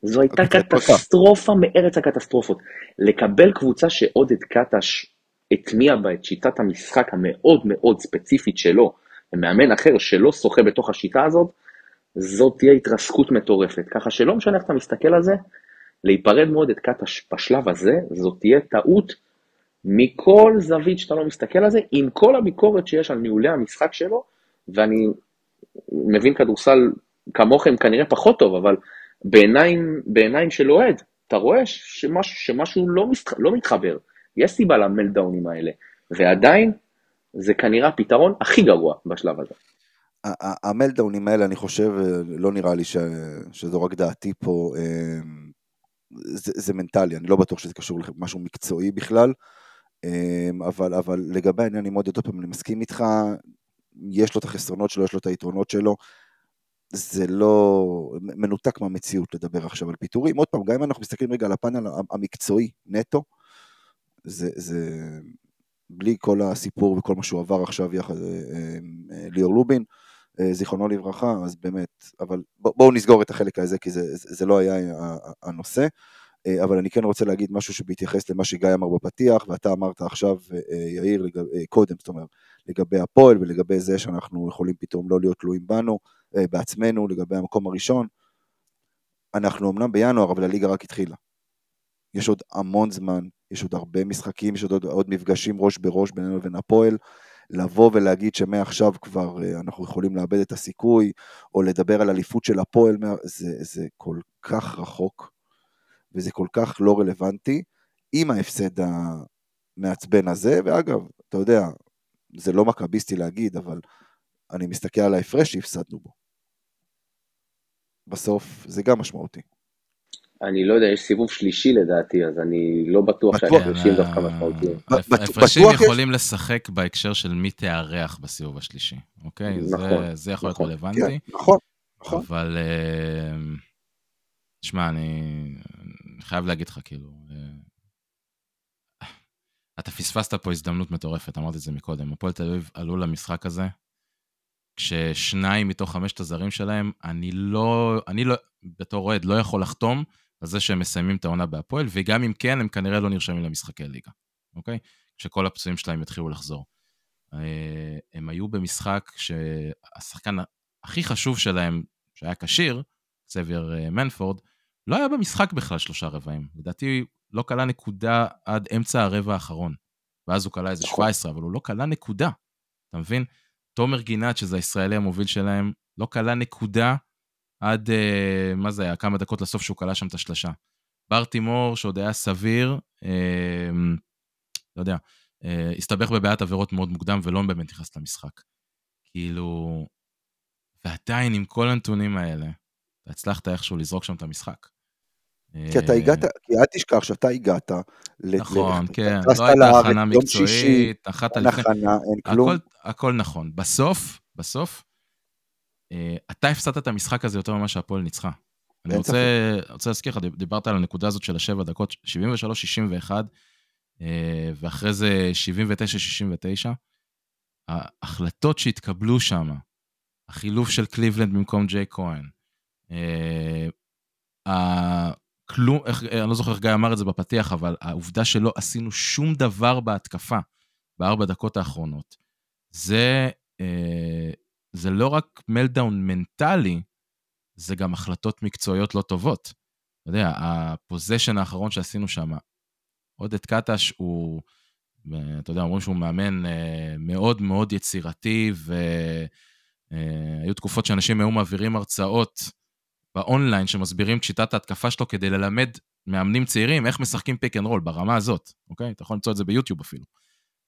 זו הייתה קטסטרופה מארץ הקטסטרופות. לקבל קבוצה שעודד קטש הטמיע בה את שיטת המשחק המאוד מאוד ספציפית שלו, ומאמן אחר שלא שוחה בתוך השיטה הזאת, זאת תהיה התרסקות מטורפת. ככה שלא משנה איך אתה מסתכל על זה, להיפרד מעודד קטש בשלב הזה, זאת תהיה טעות מכל זווית שאתה לא מסתכל על זה, עם כל הביקורת שיש על ניהולי המשחק שלו, ואני מבין כדורסל כמוכם כנראה פחות טוב, אבל בעיניים, בעיניים של אוהד, אתה רואה שמשהו, שמשהו לא, מסח, לא מתחבר. יש סיבה למלדאונים האלה, ועדיין זה כנראה הפתרון הכי גרוע בשלב הזה. המלדאונים האלה, אני חושב, לא נראה לי ש, שזו רק דעתי פה, אמ, זה, זה מנטלי, אני לא בטוח שזה קשור למשהו מקצועי בכלל, אבל, אבל לגבי העניין עם עוד יותר פעם, אני מסכים איתך, יש לו את החסרונות שלו, יש לו את היתרונות שלו, זה לא מנותק מהמציאות לדבר עכשיו על פיטורים. עוד פעם, גם אם אנחנו מסתכלים רגע על הפאנל המקצועי נטו, זה, זה בלי כל הסיפור וכל מה שהוא עבר עכשיו יחד אה, אה, ליאור לובין, אה, זיכרונו לברכה, אז באמת, אבל בואו נסגור את החלק הזה, כי זה, זה לא היה הנושא. אבל אני כן רוצה להגיד משהו שבהתייחס למה שגיא אמר בפתיח, ואתה אמרת עכשיו, יאיר, לגב, קודם, זאת אומרת, לגבי הפועל ולגבי זה שאנחנו יכולים פתאום לא להיות תלויים בנו. אה, בעצמנו לגבי המקום הראשון. אנחנו אמנם בינואר, אבל הליגה רק התחילה. יש עוד המון זמן, יש עוד הרבה משחקים, יש עוד, עוד מפגשים ראש בראש בינינו לבין הפועל. לבוא ולהגיד שמעכשיו כבר אה, אנחנו יכולים לאבד את הסיכוי, או לדבר על אליפות של הפועל, זה, זה כל כך רחוק, וזה כל כך לא רלוונטי, עם ההפסד המעצבן הזה, ואגב, אתה יודע, זה לא מכביסטי להגיד, אבל אני מסתכל על ההפרש שהפסדנו בו. בסוף זה גם משמעותי. אני לא יודע, יש סיבוב שלישי לדעתי, אז אני לא בטוח שההפרשים דווקא משמעותיים. ההפרשים יכולים לשחק בהקשר של מי תארח בסיבוב השלישי, אוקיי? נכון. זה יכול להיות נכון. רלוונטי. כן, נכון, נכון. אבל, אה, שמע, אני חייב להגיד לך, כאילו, אה, אתה פספסת פה הזדמנות מטורפת, אמרתי את זה מקודם. הפועל תל אביב עלו למשחק הזה כששניים מתוך חמשת הזרים שלהם, אני לא, אני לא, בתור אוהד, לא יכול לחתום על זה שהם מסיימים את העונה בהפועל, וגם אם כן, הם כנראה לא נרשמים למשחקי ליגה, אוקיי? כשכל הפצועים שלהם יתחילו לחזור. אה, הם היו במשחק שהשחקן הכי חשוב שלהם, שהיה כשיר, סבייר אה, מנפורד, לא היה במשחק בכלל שלושה רבעים. לדעתי, לא כלה נקודה עד אמצע הרבע האחרון. ואז הוא כלה איזה 17, נכון. אבל הוא לא כלה נקודה. אתה מבין? תומר גינת, שזה הישראלי המוביל שלהם, לא כלה נקודה עד, uh, מה זה היה, כמה דקות לסוף שהוא כלה שם את השלשה. בר תימור, שעוד היה סביר, uh, לא יודע, uh, הסתבך בבעיית עבירות מאוד מוקדם ולא באמת נכנס למשחק. כאילו, ועדיין עם כל הנתונים האלה, אתה הצלחת איכשהו לזרוק שם את המשחק. כי אתה הגעת, כי אל תשכח שאתה הגעת. נכון, כן, לא הייתה הכנה מקצועית, נחת לפני. הכנה, אין כלום. הכל נכון. בסוף, בסוף, אה, אתה הפסדת את המשחק הזה יותר ממה שהפועל ניצחה. אני רוצה, רוצה להזכיר לך, דיברת על הנקודה הזאת של השבע דקות, 73-61, אה, ואחרי זה 79-69. ההחלטות שהתקבלו שם, החילוף של קליבלנד במקום ג'יי כהן, אה, כלום, איך, אני לא זוכר איך גיא אמר את זה בפתיח, אבל העובדה שלא עשינו שום דבר בהתקפה בארבע דקות האחרונות, זה, אה, זה לא רק מלדאון מנטלי, זה גם החלטות מקצועיות לא טובות. אתה יודע, הפוזיישן האחרון שעשינו שם, עודד קטש הוא, אתה יודע, אומרים שהוא מאמן אה, מאוד מאוד יצירתי, והיו אה, תקופות שאנשים היו מעבירים הרצאות באונליין שמסבירים את שיטת ההתקפה שלו כדי ללמד מאמנים צעירים איך משחקים pick and roll ברמה הזאת, אוקיי? אתה יכול למצוא את זה ביוטיוב אפילו,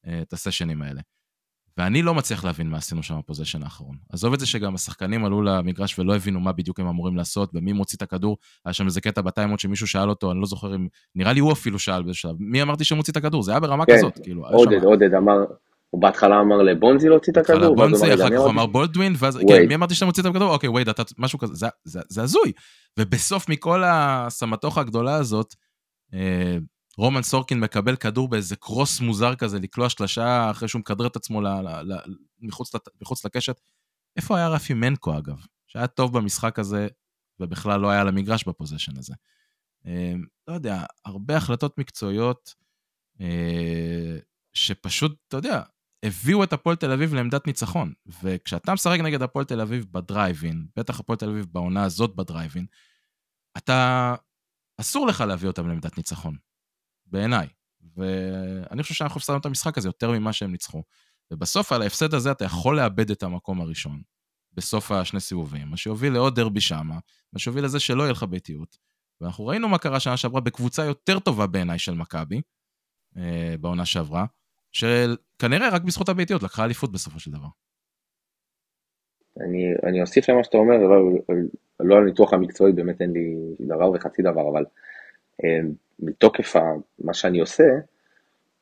אה, את הסשנים האלה. ואני לא מצליח להבין מה עשינו שם ב possession האחרון. עזוב את זה שגם השחקנים עלו למגרש ולא הבינו מה בדיוק הם אמורים לעשות, ומי מוציא את הכדור. היה שם איזה קטע בטיימות שמישהו שאל אותו, אני לא זוכר אם... נראה לי הוא אפילו שאל באיזה שלב, מי אמרתי שמוציא את הכדור? זה היה ברמה כן, כזאת, כאילו. עודד, עודד אמר, הוא בהתחלה אמר לבונזי להוציא את הכדור. בונזי, אחר כך הוא אמר בולדווין, ואז, כן, מי אמרתי שאתה מוציא את הכדור? אוקיי, וייד, אתה, משהו כזה, זה הזוי. ובסוף מכל הסמטוחה הגדולה הזאת, אה, רומן סורקין מקבל כדור באיזה קרוס מוזר כזה, לקלוע שלושה אחרי שהוא מכדרר את עצמו ל, ל, ל, מחוץ, מחוץ לקשת. איפה היה רפי מנקו אגב? שהיה טוב במשחק הזה, ובכלל לא היה על המגרש ב possession הזה. אה, לא יודע, הרבה החלטות מקצועיות אה, שפשוט, אתה יודע, הביאו את הפועל תל אביב לעמדת ניצחון. וכשאתה משחק נגד הפועל תל אביב בדרייבין, בטח הפועל תל אביב בעונה הזאת בדרייבין, אתה, אסור לך להביא אותם לעמדת ניצחון. בעיניי. ואני חושב שאנחנו הפסדנו את המשחק הזה יותר ממה שהם ניצחו. ובסוף על ההפסד הזה אתה יכול לאבד את המקום הראשון, בסוף השני סיבובים, מה שיוביל לעוד דרבי שמה, מה שיוביל לזה שלא יהיה לך ביתיות. ואנחנו ראינו מה קרה שנה שעברה בקבוצה יותר טובה בעיניי של מכבי, אה, בעונה שעברה, שכנראה רק בזכות הביתיות לקחה אליפות בסופו של דבר. אני, אני אוסיף למה שאתה אומר, לא, לא על הניתוח המקצועי, באמת אין לי דבר וחצי דבר, אבל אה, מתוקף מה שאני עושה,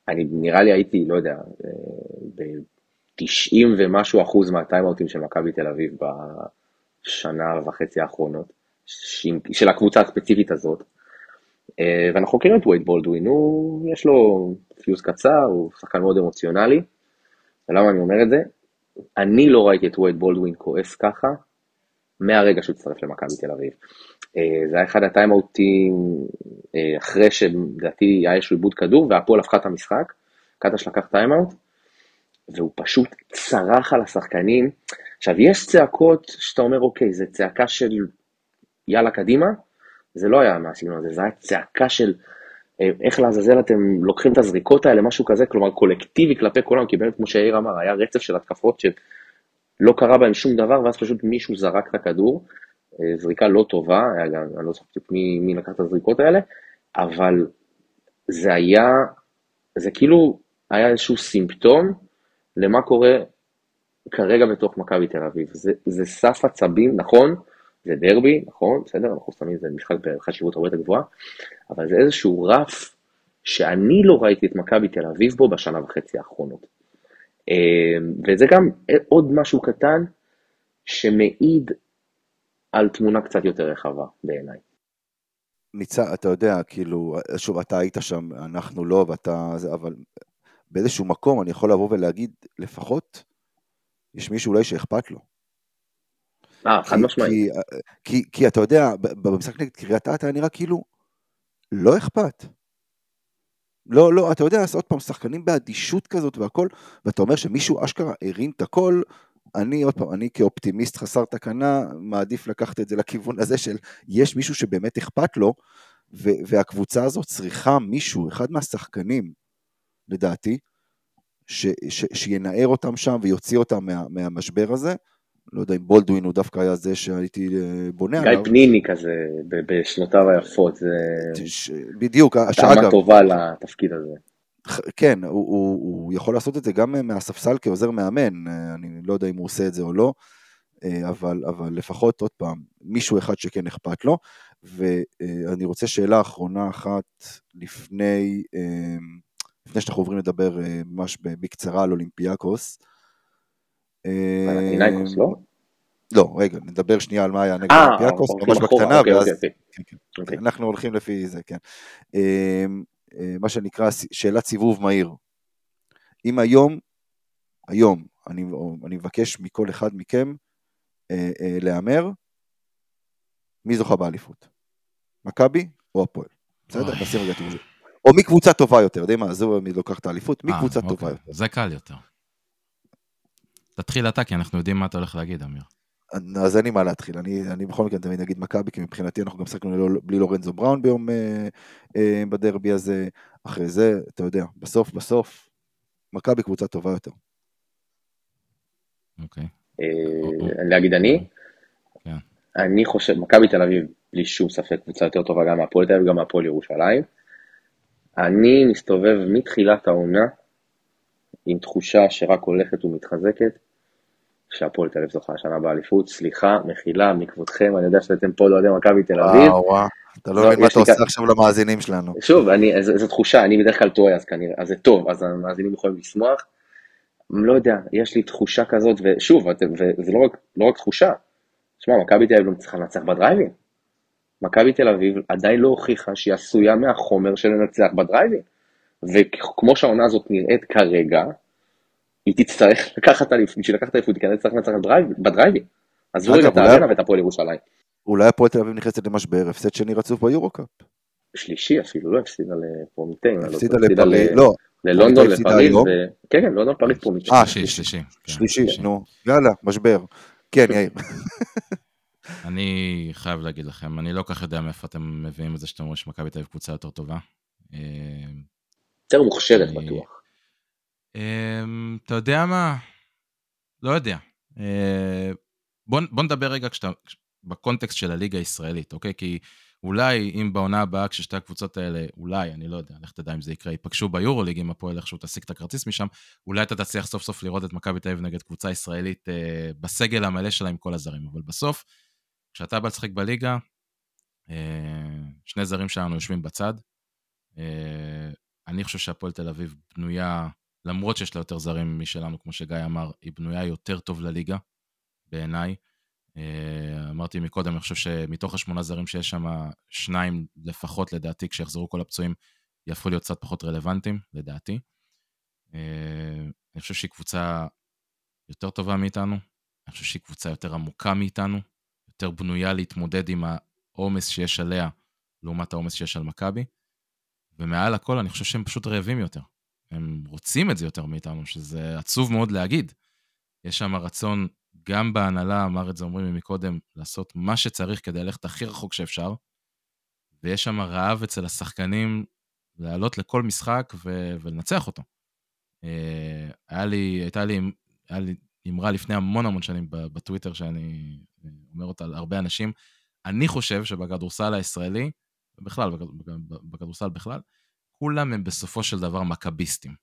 אני נראה לי הייתי, לא יודע, אה, ב-90 ומשהו אחוז מהטיימאוטים של מכבי תל אביב בשנה וחצי האחרונות, של הקבוצה הספציפית הזאת. אה, ואנחנו מכירים את וייד בולדווין, הוא, יש לו פיוז קצר, הוא שחקן מאוד אמוציונלי. ולמה אני אומר את זה? אני לא ראיתי את וייד בולדווין כועס ככה מהרגע שהוא הצטרף למכבי תל אביב. אה, זה היה אחד הטיימאוטים אה, אחרי שלדעתי היה איזשהו עיבוד כדור והפועל הפכה את המשחק, קטש לקח טיימאוט, והוא פשוט צרח על השחקנים. עכשיו יש צעקות שאתה אומר אוקיי זה צעקה של יאללה קדימה, זה לא היה מהסגנון הזה, זה היה צעקה של אה, איך לעזאזל אתם לוקחים את הזריקות האלה, משהו כזה, כלומר קולקטיבי כלפי כולם, כי באמת כמו שיאיר אמר, היה רצף של התקפות שלא קרה בהם שום דבר, ואז פשוט מישהו זרק את הכדור. אה, זריקה לא טובה, היה גם, אני לא זוכר מי, מי לקח את הזריקות האלה, אבל זה היה, זה כאילו היה איזשהו סימפטום למה קורה כרגע בתוך מכבי תל אביב. זה, זה סף עצבים, נכון, זה דרבי, נכון, בסדר, אנחנו שמים את זה משחק בחשיבות הרבה יותר גבוהה, אבל זה איזשהו רף שאני לא ראיתי את מכבי תל אביב בו בשנה וחצי האחרונות. אה, וזה גם עוד משהו קטן שמעיד על תמונה קצת יותר רחבה בעיניי. מצד, אתה יודע, כאילו, שוב, אתה היית שם, אנחנו לא, ואתה, אבל באיזשהו מקום אני יכול לבוא ולהגיד, לפחות, יש מישהו אולי שאכפת לו. אה, חד משמעית. כי, כי, כי אתה יודע, במשחק נגד קריית אתא נראה כאילו, לא אכפת. לא, לא, אתה יודע, עוד פעם, שחקנים באדישות כזאת והכל, ואתה אומר שמישהו אשכרה הרים את הכל, אני עוד פעם, אני כאופטימיסט חסר תקנה, מעדיף לקחת את זה לכיוון הזה של יש מישהו שבאמת אכפת לו, ו- והקבוצה הזאת צריכה מישהו, אחד מהשחקנים, לדעתי, ש- ש- שינער אותם שם ויוציא אותם מה- מהמשבר הזה. לא יודע אם בולדווין הוא דווקא היה זה שהייתי אה, בונה עליו. גיא פניני כזה, בשנותיו היפות, זה... בדיוק, שאגב... טובה לתפקיד הזה. כן, הוא, הוא, הוא יכול לעשות את זה גם מהספסל כעוזר מאמן, אני לא יודע אם הוא עושה את זה או לא, אבל, אבל לפחות עוד פעם, מישהו אחד שכן אכפת לו, ואני רוצה שאלה אחרונה אחת לפני, לפני שאנחנו עוברים לדבר ממש בקצרה על אולימפיאקוס. פנתינאיקוס, לא? לא, רגע, נדבר שנייה על מה היה נגד אה, אולימפיאקוס, ממש בקטנה, אוקיי, ואז... אוקיי, אוקיי. אנחנו הולכים לפי זה, כן. אה, מה שנקרא שאלת סיבוב מהיר. אם היום, היום, אני, אני מבקש מכל אחד מכם אה, אה, להמר, מי זוכה באליפות? מכבי או הפועל? בסדר? נשים רגע את או מי קבוצה טובה יותר, יודעים מה, זהו מי לוקח את האליפות, מי קבוצה טובה אוקיי. יותר. זה קל יותר. תתחיל אתה, כי אנחנו יודעים מה אתה הולך להגיד, אמיר. אז אין לי מה להתחיל, אני, אני בכל מקרה תמיד אגיד מכבי, כי מבחינתי אנחנו גם שחקנו בלי לורנזו בראון ביום אה, אה, בדרבי הזה, אחרי זה, אתה יודע, בסוף בסוף, מכבי קבוצה טובה יותר. אוקיי. אה, להגיד אני? כן. אני חושב, מכבי תל אביב, בלי שום ספק, קבוצה יותר טובה גם מהפועל תל אביב וגם מהפועל ירושלים. אני מסתובב מתחילת העונה עם תחושה שרק הולכת ומתחזקת, שהפועל תל אביב זוכה השנה באליפות. סליחה, מחילה, מכבודכם, אני יודע שאתם פה לאוהדי מכבי תל אביב. וואו, וואו, אתה לא מבין מה אתה עושה עכשיו למאזינים שלנו. שוב, זו תחושה, אני בדרך כלל טועה, אז כנראה, אז זה טוב, אז המאזינים יכולים לשמוח. לא יודע, יש לי תחושה כזאת, ושוב, וזה לא רק, לא רק תחושה. תשמע, מכבי תל אביב לא צריכה לנצח בדרייבין. מכבי תל אביב עדיין לא הוכיחה שהיא עשויה מהחומר של לנצח בדרייבין. וכמו שהעונה הזאת נראית כרגע, היא תצטרך לקחת אליפות, בשביל לקחת אליפות, היא כנראה תצטרך לנצח בדרייבין. עזבו רגע את הארנה ואת הפועל ירושלים. אולי הפועל תל אביב נכנסת למשבר, הפסד שני רצוף ביורו-קאפ. שלישי אפילו, לא הפסידה לפרומיטיין. לא, הפסידה לפריז, לא. ללונדון, לפריז, כן, כן, לונדון, פריז, פרומיטיין. אה, שלישי, שלישי. שלישי, נו, יאללה, משבר. כן, יאיר. אני חייב להגיד לכם, אני לא כל כך יודע מאיפה אתם מביאים את זה שאתם אומרים שמכבי תל אביב קבוצה יותר טובה. אה, יותר מוכשרת בטוח. אמ, אתה יודע מה? לא יודע. אה, בוא, בוא נדבר רגע כשאתה, בקונטקסט של הליגה הישראלית, אוקיי? כי אולי אם בעונה הבאה, כששתי הקבוצות האלה, אולי, אני לא יודע, לך תדע אם זה יקרה, ייפגשו ביורוליג, אם הפועל איכשהו תשיג את הכרטיס משם, אולי אתה תצליח סוף סוף לראות את מכבי תל אביב נגד קבוצה ישראלית אה, בסגל המלא שלה עם כל הזרים. אבל בסוף, כשאתה בא לשחק בליגה, אה, שני זרים שלנו יושבים בצד. אה, אני חושב שהפועל תל אביב בנויה למרות שיש לה יותר זרים משלנו, כמו שגיא אמר, היא בנויה יותר טוב לליגה, בעיניי. אה, אמרתי מקודם, אני חושב שמתוך השמונה זרים שיש שם, שניים לפחות, לדעתי, כשיחזרו כל הפצועים, יהפכו להיות קצת פחות רלוונטיים, לדעתי. אה, אני חושב שהיא קבוצה יותר טובה מאיתנו, אני חושב שהיא קבוצה יותר עמוקה מאיתנו, יותר בנויה להתמודד עם העומס שיש עליה, לעומת העומס שיש על מכבי. ומעל הכל, אני חושב שהם פשוט רעבים יותר. הם רוצים את זה יותר מאיתנו, שזה עצוב מאוד להגיד. יש שם רצון, גם בהנהלה, אמר את זה, אומרים מקודם, לעשות מה שצריך כדי ללכת הכי רחוק שאפשר, ויש שם רעב אצל השחקנים לעלות לכל משחק ו- ולנצח אותו. אה, היה לי, הייתה לי, היה לי אמרה לפני המון המון שנים בטוויטר, שאני אומר אותה להרבה אנשים, אני חושב שבכדורסל הישראלי, בכלל, בכדורסל בכלל, כולם הם בסופו של דבר מכביסטים.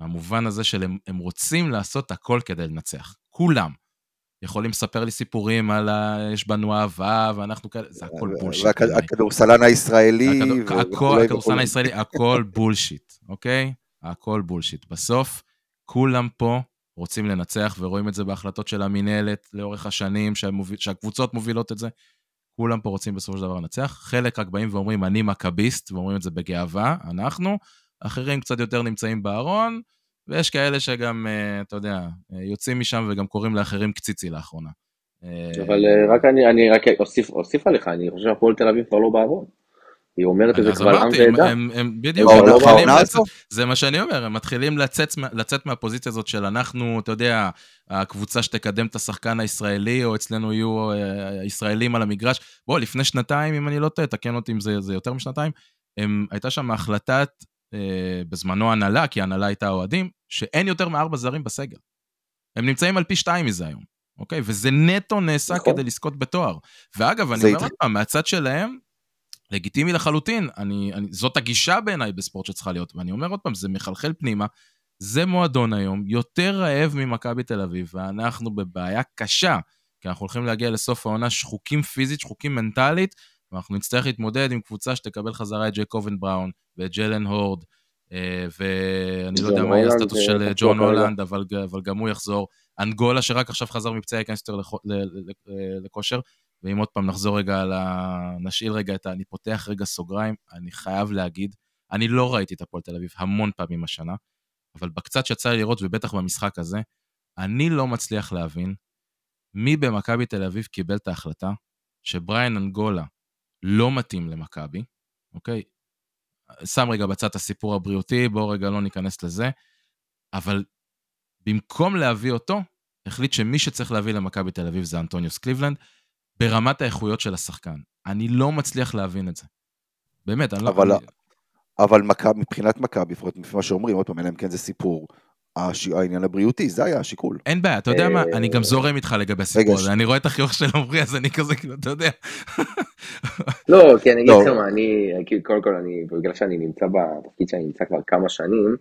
במובן הזה שהם רוצים לעשות הכל כדי לנצח. כולם. יכולים לספר לי סיפורים על ה... יש בנו אהבה, ואנחנו כאלה, זה הכל בולשיט. הכדורסלן הישראלי. הכדורסלן הישראלי, הכל בולשיט, אוקיי? הכל בולשיט. בסוף, כולם פה רוצים לנצח, ורואים את זה בהחלטות של המינהלת לאורך השנים, שהקבוצות מובילות את זה. כולם פה רוצים בסופו של דבר לנצח, חלק רק באים ואומרים, אני מכביסט, ואומרים את זה בגאווה, אנחנו, אחרים קצת יותר נמצאים בארון, ויש כאלה שגם, uh, אתה יודע, אה, יוצאים משם וגם קוראים לאחרים קציצי לאחרונה. אה, אבל רק אני, אני רק אוסיף, אוסיף עליך, אני חושב שהפועל תל אביב כבר לא בארון. היא אומרת את זה כבר עם ועדה. בדיוק, הם מתחילים לצאת, זה מה שאני אומר, הם מתחילים לצאת, לצאת מהפוזיציה הזאת של אנחנו, אתה יודע, הקבוצה שתקדם את השחקן הישראלי, או אצלנו יהיו אה, ישראלים על המגרש. בוא, לפני שנתיים, אם אני לא טועה, תקן אותי אם זה, זה יותר משנתיים, הם, הייתה שם החלטת, אה, בזמנו הנהלה, כי ההנהלה הייתה אוהדים, שאין יותר מארבע זרים בסגל. הם נמצאים על פי שתיים מזה היום, אוקיי? וזה נטו נעשה נכון. כדי לזכות בתואר. ואגב, אני אומר עוד פעם, מהצד שלהם, לגיטימי לחלוטין, אני, אני, זאת הגישה בעיניי בספורט שצריכה להיות, ואני אומר עוד פעם, זה מחלחל פנימה, זה מועדון היום יותר רעב ממכבי תל אביב, ואנחנו בבעיה קשה, כי אנחנו הולכים להגיע לסוף העונה שחוקים פיזית, שחוקים מנטלית, ואנחנו נצטרך להתמודד עם קבוצה שתקבל חזרה את ג'ייקובן בראון ואת ג'לן הורד, אה, ואני לא יודע מה יהיה הסטטוס של אה, ג'ון הולנד, אבל, אבל גם הוא יחזור. אנגולה, שרק עכשיו חזר מפצעי, ייכנס יותר לכושר. ואם עוד פעם נחזור רגע על ה... נשאיל רגע את ה... אני פותח רגע סוגריים, אני חייב להגיד, אני לא ראיתי את הפועל תל אביב המון פעמים השנה, אבל בקצת שיצא לי לראות, ובטח במשחק הזה, אני לא מצליח להבין מי במכבי תל אביב קיבל את ההחלטה שבריין אנגולה לא מתאים למכבי, אוקיי? שם רגע בצד את הסיפור הבריאותי, בואו רגע לא ניכנס לזה, אבל במקום להביא אותו, החליט שמי שצריך להביא למכבי תל אביב זה אנטוניוס קליבלנד, ברמת האיכויות של השחקן. אני לא מצליח להבין את זה. באמת, אני לא... אבל, אני... אבל מכב, מבחינת מכבי, לפחות לפי מה שאומרים, עוד פעם, אלא אם כן זה סיפור, הש... העניין הבריאותי, זה היה השיקול. אין בעיה, אתה יודע מה, אה, אני גם זורם איתך לגבי הסיפור הזה, אני רואה את החיוך של עמרי, אז אני כזה, כאילו, אתה יודע. לא, כי אני אגיד לא. לכם, מה, אני, קודם כל, אני, בגלל שאני נמצא בתפקיד שאני נמצא כבר כמה שנים,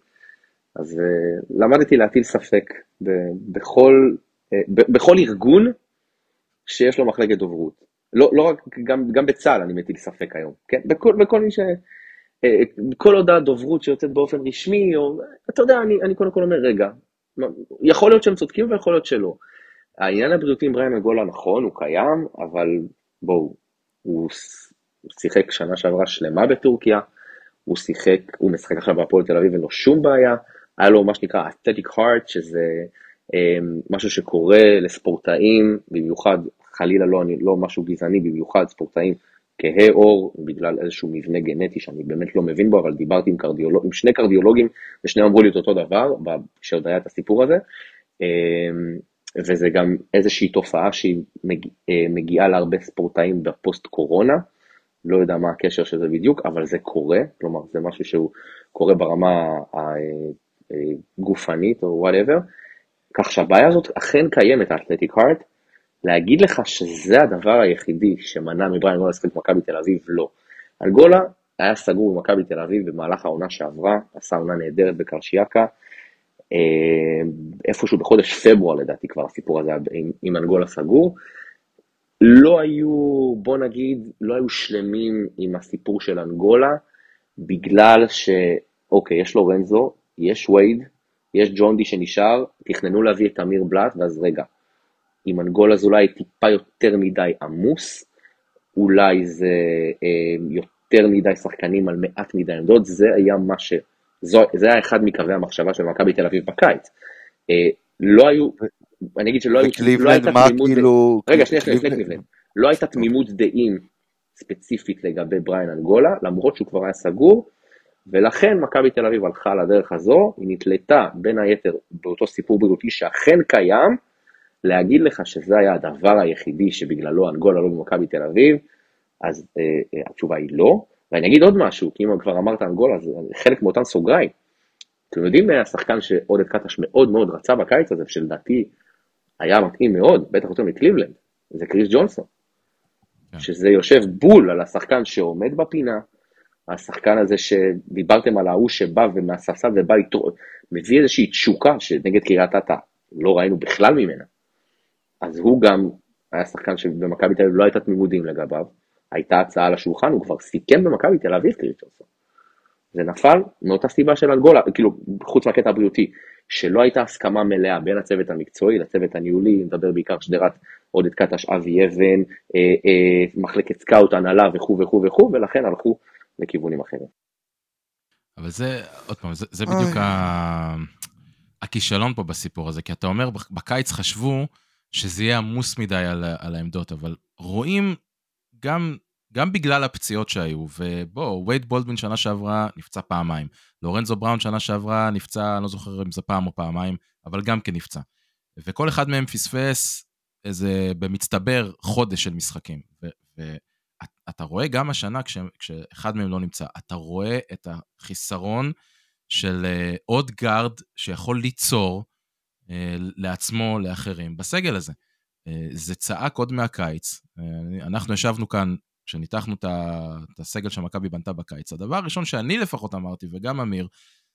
אז uh, למדתי להטיל ספק ב, בכל, uh, ב, בכל ארגון שיש לו מחלקת דוברות. לא, לא רק, גם, גם בצה"ל אני מטיל ספק היום, כן? בכל, בכל מי ש... uh, כל הודעת דוברות שיוצאת באופן רשמי, או, אתה יודע, אני, אני קודם כל אומר, רגע, יכול להיות שהם צודקים ויכול להיות שלא. העניין הבריאותי עם בריאן אגולה נכון, הוא קיים, אבל בואו, הוא, הוא שיחק שנה שעברה שלמה בטורקיה, הוא שיחק, הוא משחק עכשיו בהפועל תל אביב, אין לו שום בעיה, היה לו מה שנקרא aesthetic heart, שזה um, משהו שקורה לספורטאים, במיוחד, חלילה לא, אני, לא משהו גזעני, במיוחד ספורטאים כהי עור, בגלל איזשהו מבנה גנטי שאני באמת לא מבין בו, אבל דיברתי עם, קרדיולוג, עם שני קרדיולוגים, ושניהם אמרו לי את אותו דבר, כשעוד היה את הסיפור הזה. אמ, וזה גם איזושהי תופעה שהיא מג... אה, מגיעה להרבה ספורטאים בפוסט קורונה, לא יודע מה הקשר של זה בדיוק, אבל זה קורה, כלומר זה משהו שהוא קורה ברמה הגופנית או whatever, כך שהבעיה הזאת אכן קיימת, ה athletic heart, להגיד לך שזה הדבר היחידי שמנע מבריין אנגולה לשחק במכבי תל אביב, לא. אנגולה היה סגור במכבי תל אביב במהלך העונה שעברה, עשה עונה נהדרת בקרשיאקה, אה, איפשהו בחודש פברואר לדעתי כבר הסיפור הזה עם, עם אנגולה סגור. לא היו, בוא נגיד, לא היו שלמים עם הסיפור של אנגולה, בגלל שאוקיי, יש לורנזו, יש וייד, יש ג'ונדי שנשאר, תכננו להביא את אמיר בלאט, ואז רגע, עם אנגולה זה אולי טיפה יותר מדי עמוס, אולי זה אה, יותר מדי שחקנים על מעט מדי עמדות, זה היה מה ש... זו, זה היה אחד מקווי המחשבה של מכבי תל אביב בקיץ. אה, לא היו, אני אגיד שלא היו, לא הייתה תמימות, כאילו... רגע, שנייה, שנייה, לפני קליבלנד- קליבלנד. לא הייתה תמימות דעים ספציפית לגבי בריין אנגולה, למרות שהוא כבר היה סגור, ולכן מכבי תל אביב הלכה לדרך הזו, היא נתלתה בין היתר באותו סיפור בריאותי שאכן קיים, להגיד לך שזה היה הדבר היחידי שבגללו אנגולה לא במכבי תל אביב, אז אה, אה, התשובה היא לא. ואני אגיד עוד משהו, כי אם כבר אמרת אנגולה, זה חלק מאותם סוגריים. אתם יודעים מי השחקן שעודד קטש מאוד מאוד רצה בקיץ הזה, ושלדעתי היה מתאים מאוד, בטח יותר מקליבלנד, זה קריס ג'ונסון. כן. שזה יושב בול על השחקן שעומד בפינה, השחקן הזה שדיברתם על ההוא שבא ומהספסל ובא איתו, מביא איזושהי תשוקה שנגד קריית אתא לא ראינו בכלל ממנה. אז הוא גם היה שחקן שבמכבי תל אביב לא הייתה תמימות דעים לגביו, הייתה הצעה על השולחן, הוא כבר סיכם במכבי תל אביב קריס ג'ונסון. זה נפל מאותה סיבה של אנגולה, כאילו, חוץ מהקטע הבריאותי, שלא הייתה הסכמה מלאה בין הצוות המקצועי לצוות הניהולי, נדבר בעיקר שדרת עודד קטש, אבי אבן, אה, אה, מחלקת scout, הנהלה וכו' וכו' וכו', ולכן הלכו לכיוונים אחרים. אבל זה, עוד פעם, זה, זה בדיוק ה... הכישלון פה בסיפור הזה, כי אתה אומר, בקיץ חשבו שזה יהיה עמוס מדי על, על העמדות, אבל רואים גם, גם בגלל הפציעות שהיו, ובוא, וייד בולדווין שנה שעברה נפצע פעמיים, לורנזו בראון שנה שעברה נפצע, אני לא זוכר אם זה פעם או פעמיים, אבל גם כן נפצע. וכל אחד מהם פספס איזה, במצטבר, חודש של משחקים. ואתה רואה גם השנה, כש, כשאחד מהם לא נמצא, אתה רואה את החיסרון של uh, עוד גארד שיכול ליצור לעצמו, לאחרים, בסגל הזה. Uh, זה צעק עוד מהקיץ. Uh, אנחנו ישבנו כאן, כשניתחנו את, הסגל שמכבי בנתה בקיץ. הדבר הראשון שאני לפחות אמרתי, וגם אמיר,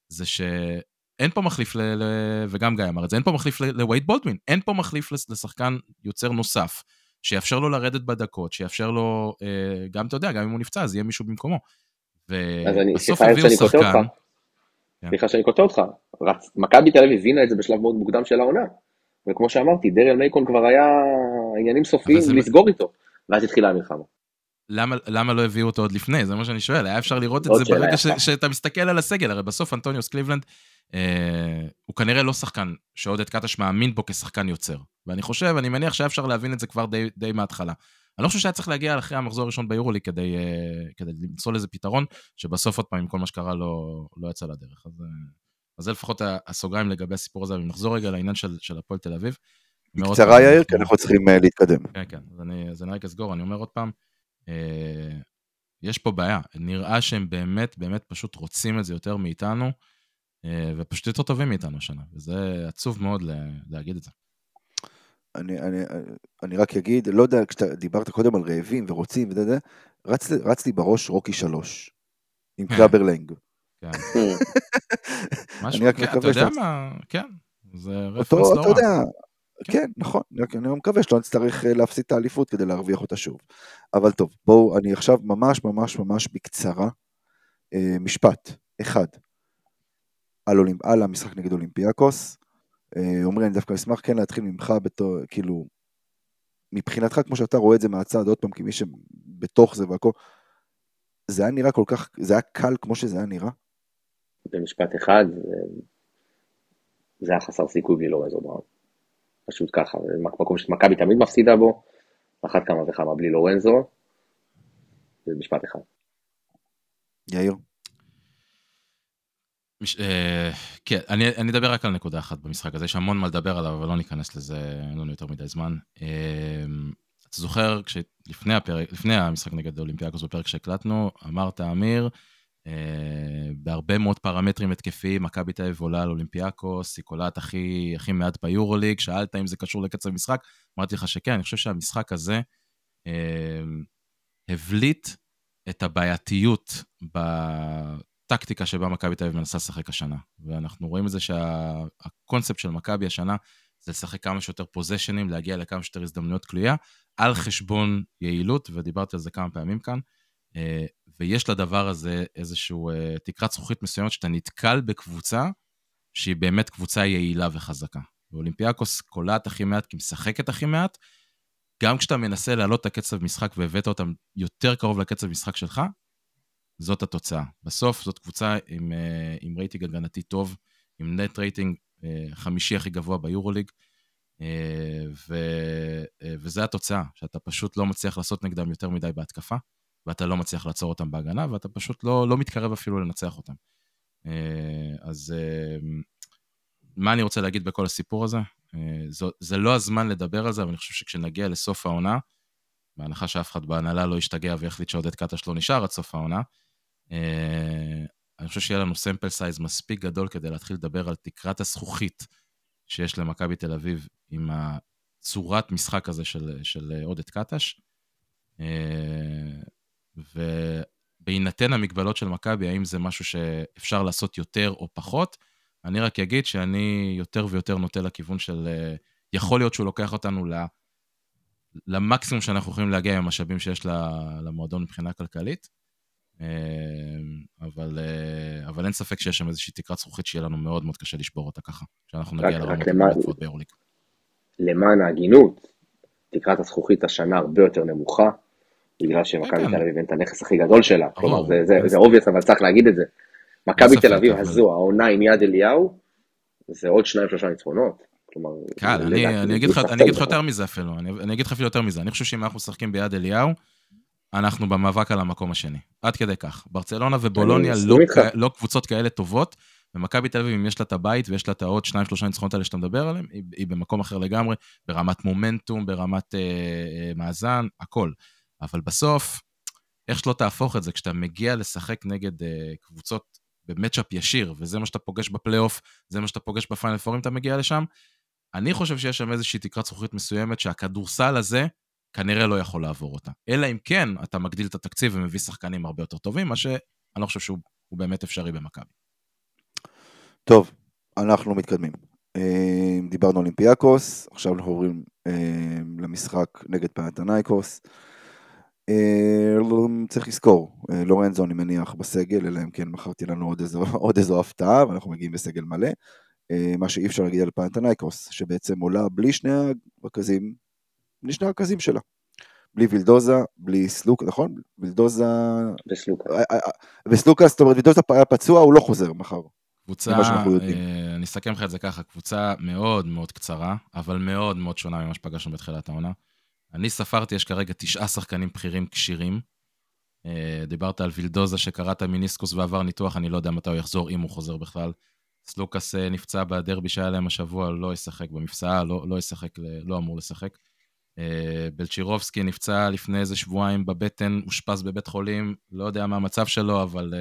זה שאין פה מחליף, ל, וגם גיא אמר את זה, אין פה מחליף לווייד בולדווין, אין פה מחליף לשחקן יוצר נוסף, שיאפשר לו לרדת בדקות, שיאפשר לו, גם אתה יודע, גם אם הוא נפצע, אז יהיה מישהו במקומו. אז אני, ובסוף הביאו שחקן... אותך, סליחה שאני קוטע אותך, רצ- מכבי תל אביב הבינה את זה בשלב מאוד מוקדם של העונה, וכמו שאמרתי, דריאל מייקון כבר היה עניינים סופיים אבל זה- לסגור איתו, ואז התחילה המלחמה. למה, למה לא הביאו אותו עוד לפני? זה מה שאני שואל. היה אפשר לראות את זה ברגע ש. שאתה מסתכל על הסגל. הרי בסוף אנטוניוס קליבלנד, אה, הוא כנראה לא שחקן שעודד קטש מאמין בו כשחקן יוצר. ואני חושב, אני מניח שהיה אפשר להבין את זה כבר די, די מההתחלה. אני לא חושב שהיה צריך להגיע אחרי המחזור הראשון ביורולי כדי, אה, כדי למצוא לזה פתרון, שבסוף עוד פעם, עם כל מה שקרה, לא, לא יצא לדרך. אז, אה, אז זה לפחות הסוגריים לגבי הסיפור הזה. אבל נחזור רגע לעניין של, של הפועל תל אביב. בקצרה יאיר, כי אנחנו צריכים אה, להתקדם. כן, כן, אז אני, אז אני רק אסגור, אני אומר עוד פעם, אה, יש פה בעיה, נראה שהם באמת, באמת פשוט רוצים את זה יותר מאיתנו, אה, ופשוט יותר טובים מאיתנו השנה, וזה עצוב מאוד לה, להגיד את זה. אני, אני, אני רק אגיד, לא יודע, כשאתה דיברת קודם על רעבים ורוצים וזה, זה, רץ, רץ לי בראש רוקי שלוש, עם קלאבר לנג. כן. משהו, אני רק כן, אתה מקווה יודע שאתה- מה, כן, זה reference לא אתה רע. יודע, כן. כן, נכון, אני מקווה שלא נצטרך אה, להפסיד את האליפות כדי להרוויח אותה שוב. אבל טוב, בואו, אני עכשיו ממש ממש ממש בקצרה, אה, משפט, אחד, על, אולימפ, על המשחק נגד אולימפיאקוס. אה, עמרי, אני דווקא אשמח כן להתחיל ממך בתור, כאילו, מבחינתך, כמו שאתה רואה את זה מהצד, עוד פעם, כמי שבתוך זה והכל, זה היה נראה כל כך, זה היה קל כמו שזה היה נראה? במשפט אחד, זה- היה חסר סיכוי בלי לורנזו בראון. פשוט ככה, זה מקום שמכבי תמיד מפסידה בו, אחת כמה וכמה בלי לורנזו, זה משפט אחד. יאיר? מש, אה, כן, אני, אני אדבר רק על נקודה אחת במשחק הזה, יש המון מה לדבר עליו, אבל לא ניכנס לזה, אין לנו יותר מדי זמן. אה, אתה זוכר, כשלפני הפרק, לפני המשחק נגד אולימפיאקוס בפרק שהקלטנו, אמרת, אמיר, בהרבה מאוד פרמטרים התקפיים, מכבי תל אביב עולה על אולימפיאקוס, היא קולעת הכי, הכי מעט ביורוליג, שאלת אם זה קשור לקצב משחק, אמרתי לך שכן, אני חושב שהמשחק הזה אה, הבליט את הבעייתיות בטקטיקה שבה מכבי תל אביב מנסה לשחק השנה. ואנחנו רואים את זה שהקונספט של מכבי השנה זה לשחק כמה שיותר פוזיישנים, להגיע לכמה שיותר הזדמנויות קליעה, על חשבון יעילות, ודיברתי על זה כמה פעמים כאן. אה, ויש לדבר הזה איזשהו אה, תקרת זכוכית מסוימת שאתה נתקל בקבוצה שהיא באמת קבוצה יעילה וחזקה. ואולימפיאקוס קולעת הכי מעט כי משחקת הכי מעט, גם כשאתה מנסה להעלות את הקצב משחק והבאת אותם יותר קרוב לקצב משחק שלך, זאת התוצאה. בסוף זאת קבוצה עם, אה, עם רייטינג הגנתי טוב, עם net rating חמישי הכי גבוה ביורוליג, ו, וזה התוצאה, שאתה פשוט לא מצליח לעשות נגדם יותר מדי בהתקפה, ואתה לא מצליח לעצור אותם בהגנה, ואתה פשוט לא, לא מתקרב אפילו לנצח אותם. אה, אז אה, מה אני רוצה להגיד בכל הסיפור הזה? אה, זו, זה לא הזמן לדבר על זה, אבל אני חושב שכשנגיע לסוף העונה, בהנחה שאף אחד בהנהלה לא ישתגע ויחליט שעודד קטש לא נשאר עד סוף העונה, אה, אני חושב שיהיה לנו סמפל סייז מספיק גדול כדי להתחיל לדבר על תקרת הזכוכית שיש למכבי תל אביב עם הצורת משחק הזה של, של עודד קטש. ובהינתן המגבלות של מכבי, האם זה משהו שאפשר לעשות יותר או פחות? אני רק אגיד שאני יותר ויותר נוטה לכיוון של... אה, יכול להיות שהוא לוקח אותנו ל... למקסימום שאנחנו יכולים להגיע עם המשאבים שיש למועדון מבחינה כלכלית. אה, אבל, אה, אבל אין ספק שיש שם איזושהי תקרת זכוכית שיהיה לנו מאוד מאוד קשה לשבור אותה ככה, כשאנחנו נגיע לרמות הגבוהות ביורוליג. למען ההגינות, תקרת הזכוכית השנה הרבה יותר נמוכה, בגלל שמכבי. תל אביב אין את הנכס הכי גדול שלה. כלומר, זה- obvious, אבל צריך להגיד את זה. מכבי תל אביב הזו, העונה עם יד אליהו, זה עוד שניים שלושה ניצחונות. כלומר, קל, אני, אגיד לך, יותר מזה אפילו, אני, אגיד לך אפילו יותר מזה, אני חושב שאם אנחנו משחקים ביד אליהו, אנחנו במאבק על המקום השני. עד כדי כך. ברצלונה ובולוניה לא, לא קבוצות כאלה טובות, ומכבי תל אביב, אם יש לה את הבית ויש לה את העוד שניים, שלושה ניצחונות האלה שאתה מדבר עליהם, היא, היא במקום אחר לגמרי, ברמת מומנטום, ברמת אה, אה, מאזן, הכל. אבל בסוף, איך שלא תהפוך את זה, כשאתה מגיע לשחק נגד אה, קבוצות במצ'אפ ישיר, וזה מה שאתה פוגש בפלייאוף, זה מה שאתה פוגש בפיינל פור אם אתה מגיע לשם, אני חושב שיש שם איזושהי תקרת זכוכית מסוימת שהכדורסל הזה כנראה לא יכול לעבור אותה. אלא אם כן אתה מגדיל את התקציב ומביא שחקנים הרבה יותר טובים, מה שאני לא חושב שהוא הוא באמת אפשרי במכבי. טוב, אנחנו מתקדמים. אה, דיברנו על אולימפיאקוס, עכשיו אנחנו עוברים אה, למשחק נגד פנתנייקוס. אה, צריך לזכור, אה, לורנזו אני מניח בסגל, אלא אם כן מכרתי לנו עוד איזו, עוד איזו הפתעה, ואנחנו מגיעים בסגל מלא. אה, מה שאי אפשר להגיד על פנתנייקוס, שבעצם עולה בלי שני הרכזים, בלי שני הרכזים שלה. בלי וילדוזה, בלי סלוק, נכון? וילדוזה... וסלוקה. וסלוקה, זאת אומרת, וילדוזה היה פצוע, הוא לא חוזר מחר. קבוצה. אה, אני אסכם לך את זה ככה, קבוצה מאוד מאוד קצרה, אבל מאוד מאוד שונה ממה שפגשנו בתחילת העונה. אני ספרתי, יש כרגע תשעה שחקנים בכירים כשירים. אה, דיברת על וילדוזה שקראת מיניסקוס ועבר ניתוח, אני לא יודע מתי הוא יחזור, אם הוא חוזר בכלל. סלוקאס אה, נפצע בדרבי שהיה להם השבוע, לא ישחק במפסעה, לא, לא ישחק, לא אמור לשחק. אה, בלצ'ירובסקי נפצע לפני איזה שבועיים בבטן, אושפז בבית חולים, לא יודע מה המצב שלו, אבל